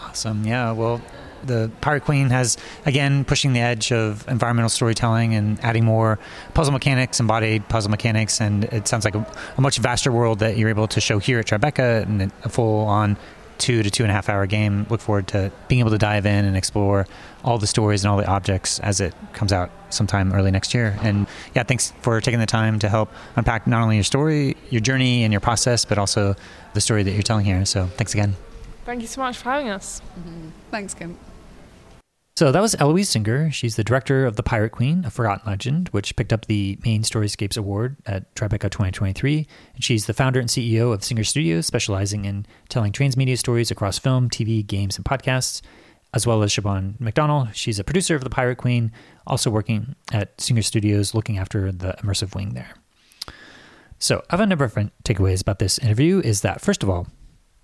Awesome. Yeah. Well, the Pirate Queen has again pushing the edge of environmental storytelling and adding more puzzle mechanics, embodied puzzle mechanics, and it sounds like a, a much vaster world that you're able to show here at Tribeca and a full-on two to two and a half hour game. Look forward to being able to dive in and explore all the stories and all the objects as it comes out sometime early next year. And yeah, thanks for taking the time to help unpack not only your story, your journey, and your process, but also the story that you're telling here. So thanks again. Thank you so much for having us. Mm-hmm. Thanks, Kim. So that was Eloise Singer. She's the director of The Pirate Queen, A Forgotten Legend, which picked up the Main Storyscapes Award at Tribeca 2023. And she's the founder and CEO of Singer Studios, specializing in telling transmedia stories across film, TV, games, and podcasts, as well as Siobhan McDonnell. She's a producer of The Pirate Queen, also working at Singer Studios, looking after the immersive wing there. So I have a number of takeaways about this interview is that, first of all,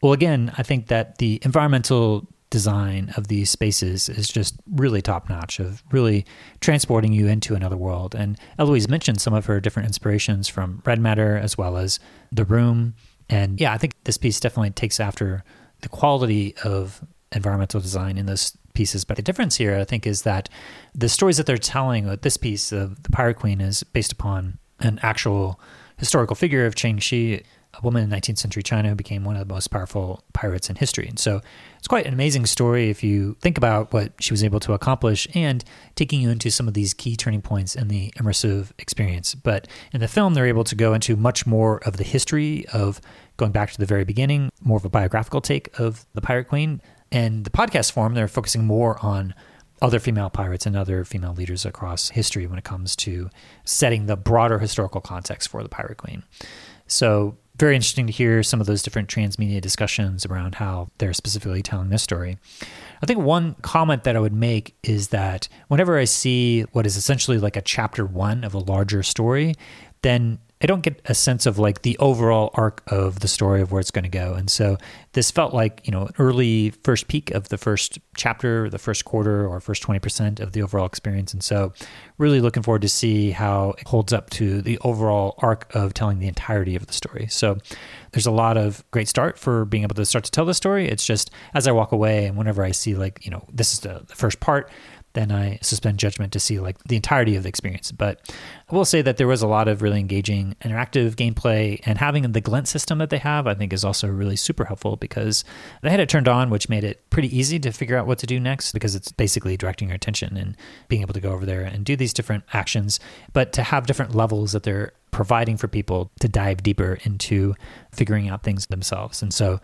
well, again, I think that the environmental design of these spaces is just really top notch of really transporting you into another world. And Eloise mentioned some of her different inspirations from Red Matter as well as The Room. And yeah, I think this piece definitely takes after the quality of environmental design in those pieces. But the difference here, I think, is that the stories that they're telling with this piece of The Pirate Queen is based upon an actual historical figure of Cheng Shih, a woman in 19th century China who became one of the most powerful pirates in history. And so it's quite an amazing story if you think about what she was able to accomplish and taking you into some of these key turning points in the immersive experience. But in the film, they're able to go into much more of the history of going back to the very beginning, more of a biographical take of the Pirate Queen. And the podcast form, they're focusing more on other female pirates and other female leaders across history when it comes to setting the broader historical context for the Pirate Queen. So very interesting to hear some of those different transmedia discussions around how they're specifically telling this story. I think one comment that I would make is that whenever I see what is essentially like a chapter one of a larger story, then I don't get a sense of like the overall arc of the story of where it's going to go. And so this felt like, you know, an early first peak of the first chapter, the first quarter or first 20% of the overall experience. And so really looking forward to see how it holds up to the overall arc of telling the entirety of the story. So there's a lot of great start for being able to start to tell the story. It's just as I walk away and whenever I see like, you know, this is the, the first part, then I suspend judgment to see like the entirety of the experience. But I will say that there was a lot of really engaging interactive gameplay and having the glint system that they have, I think is also really super helpful because they had it turned on, which made it pretty easy to figure out what to do next because it's basically directing your attention and being able to go over there and do these different actions. But to have different levels that they're providing for people to dive deeper into figuring out things themselves. And so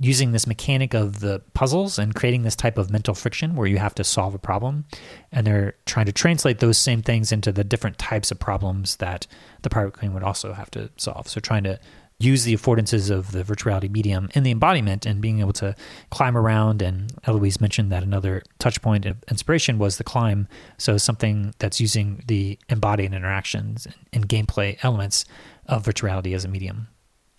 using this mechanic of the puzzles and creating this type of mental friction where you have to solve a problem. And they're trying to translate those same things into the different types of problems that the Pirate Queen would also have to solve. So trying to use the affordances of the virtuality medium in the embodiment and being able to climb around. And Eloise mentioned that another touch point of inspiration was the climb. So something that's using the embodied interactions and gameplay elements of virtuality as a medium.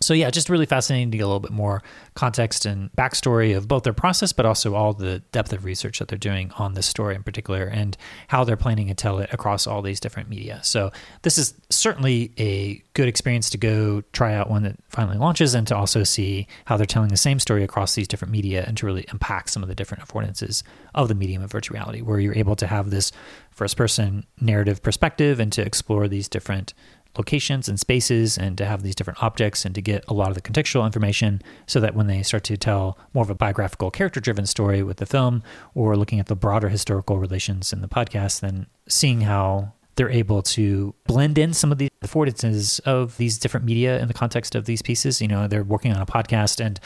So yeah, just really fascinating to get a little bit more context and backstory of both their process, but also all the depth of research that they're doing on this story in particular, and how they're planning to tell it across all these different media. So this is certainly a good experience to go try out when it finally launches, and to also see how they're telling the same story across these different media, and to really unpack some of the different affordances of the medium of virtual reality, where you're able to have this first-person narrative perspective and to explore these different locations and spaces and to have these different objects and to get a lot of the contextual information so that when they start to tell more of a biographical character driven story with the film or looking at the broader historical relations in the podcast then seeing how they're able to blend in some of the affordances of these different media in the context of these pieces. You know, they're working on a podcast, and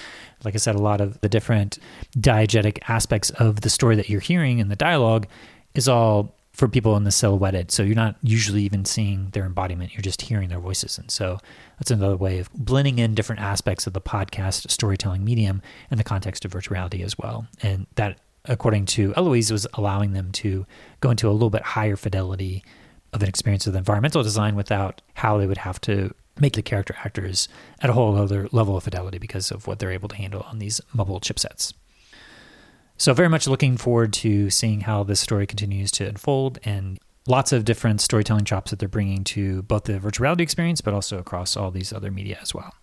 like I said, a lot of the different diegetic aspects of the story that you're hearing in the dialogue is all for people in the silhouetted. So you're not usually even seeing their embodiment, you're just hearing their voices. And so that's another way of blending in different aspects of the podcast storytelling medium in the context of virtual reality as well. And that, according to Eloise, was allowing them to go into a little bit higher fidelity of an experience with environmental design without how they would have to make the character actors at a whole other level of fidelity because of what they're able to handle on these mobile chipsets. So, very much looking forward to seeing how this story continues to unfold and lots of different storytelling chops that they're bringing to both the virtual reality experience, but also across all these other media as well.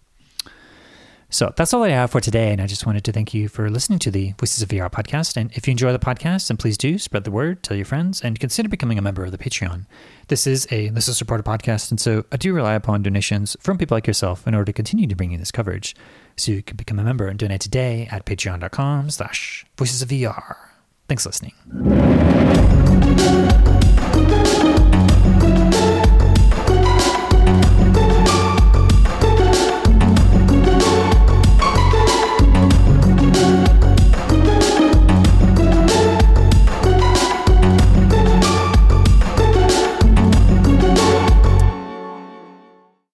So that's all I have for today. And I just wanted to thank you for listening to the Voices of VR podcast. And if you enjoy the podcast, then please do spread the word, tell your friends, and consider becoming a member of the Patreon. This is a listener supported podcast. And so I do rely upon donations from people like yourself in order to continue to bring you this coverage. So you can become a member and donate today at patreon.com slash voices of VR. Thanks for listening.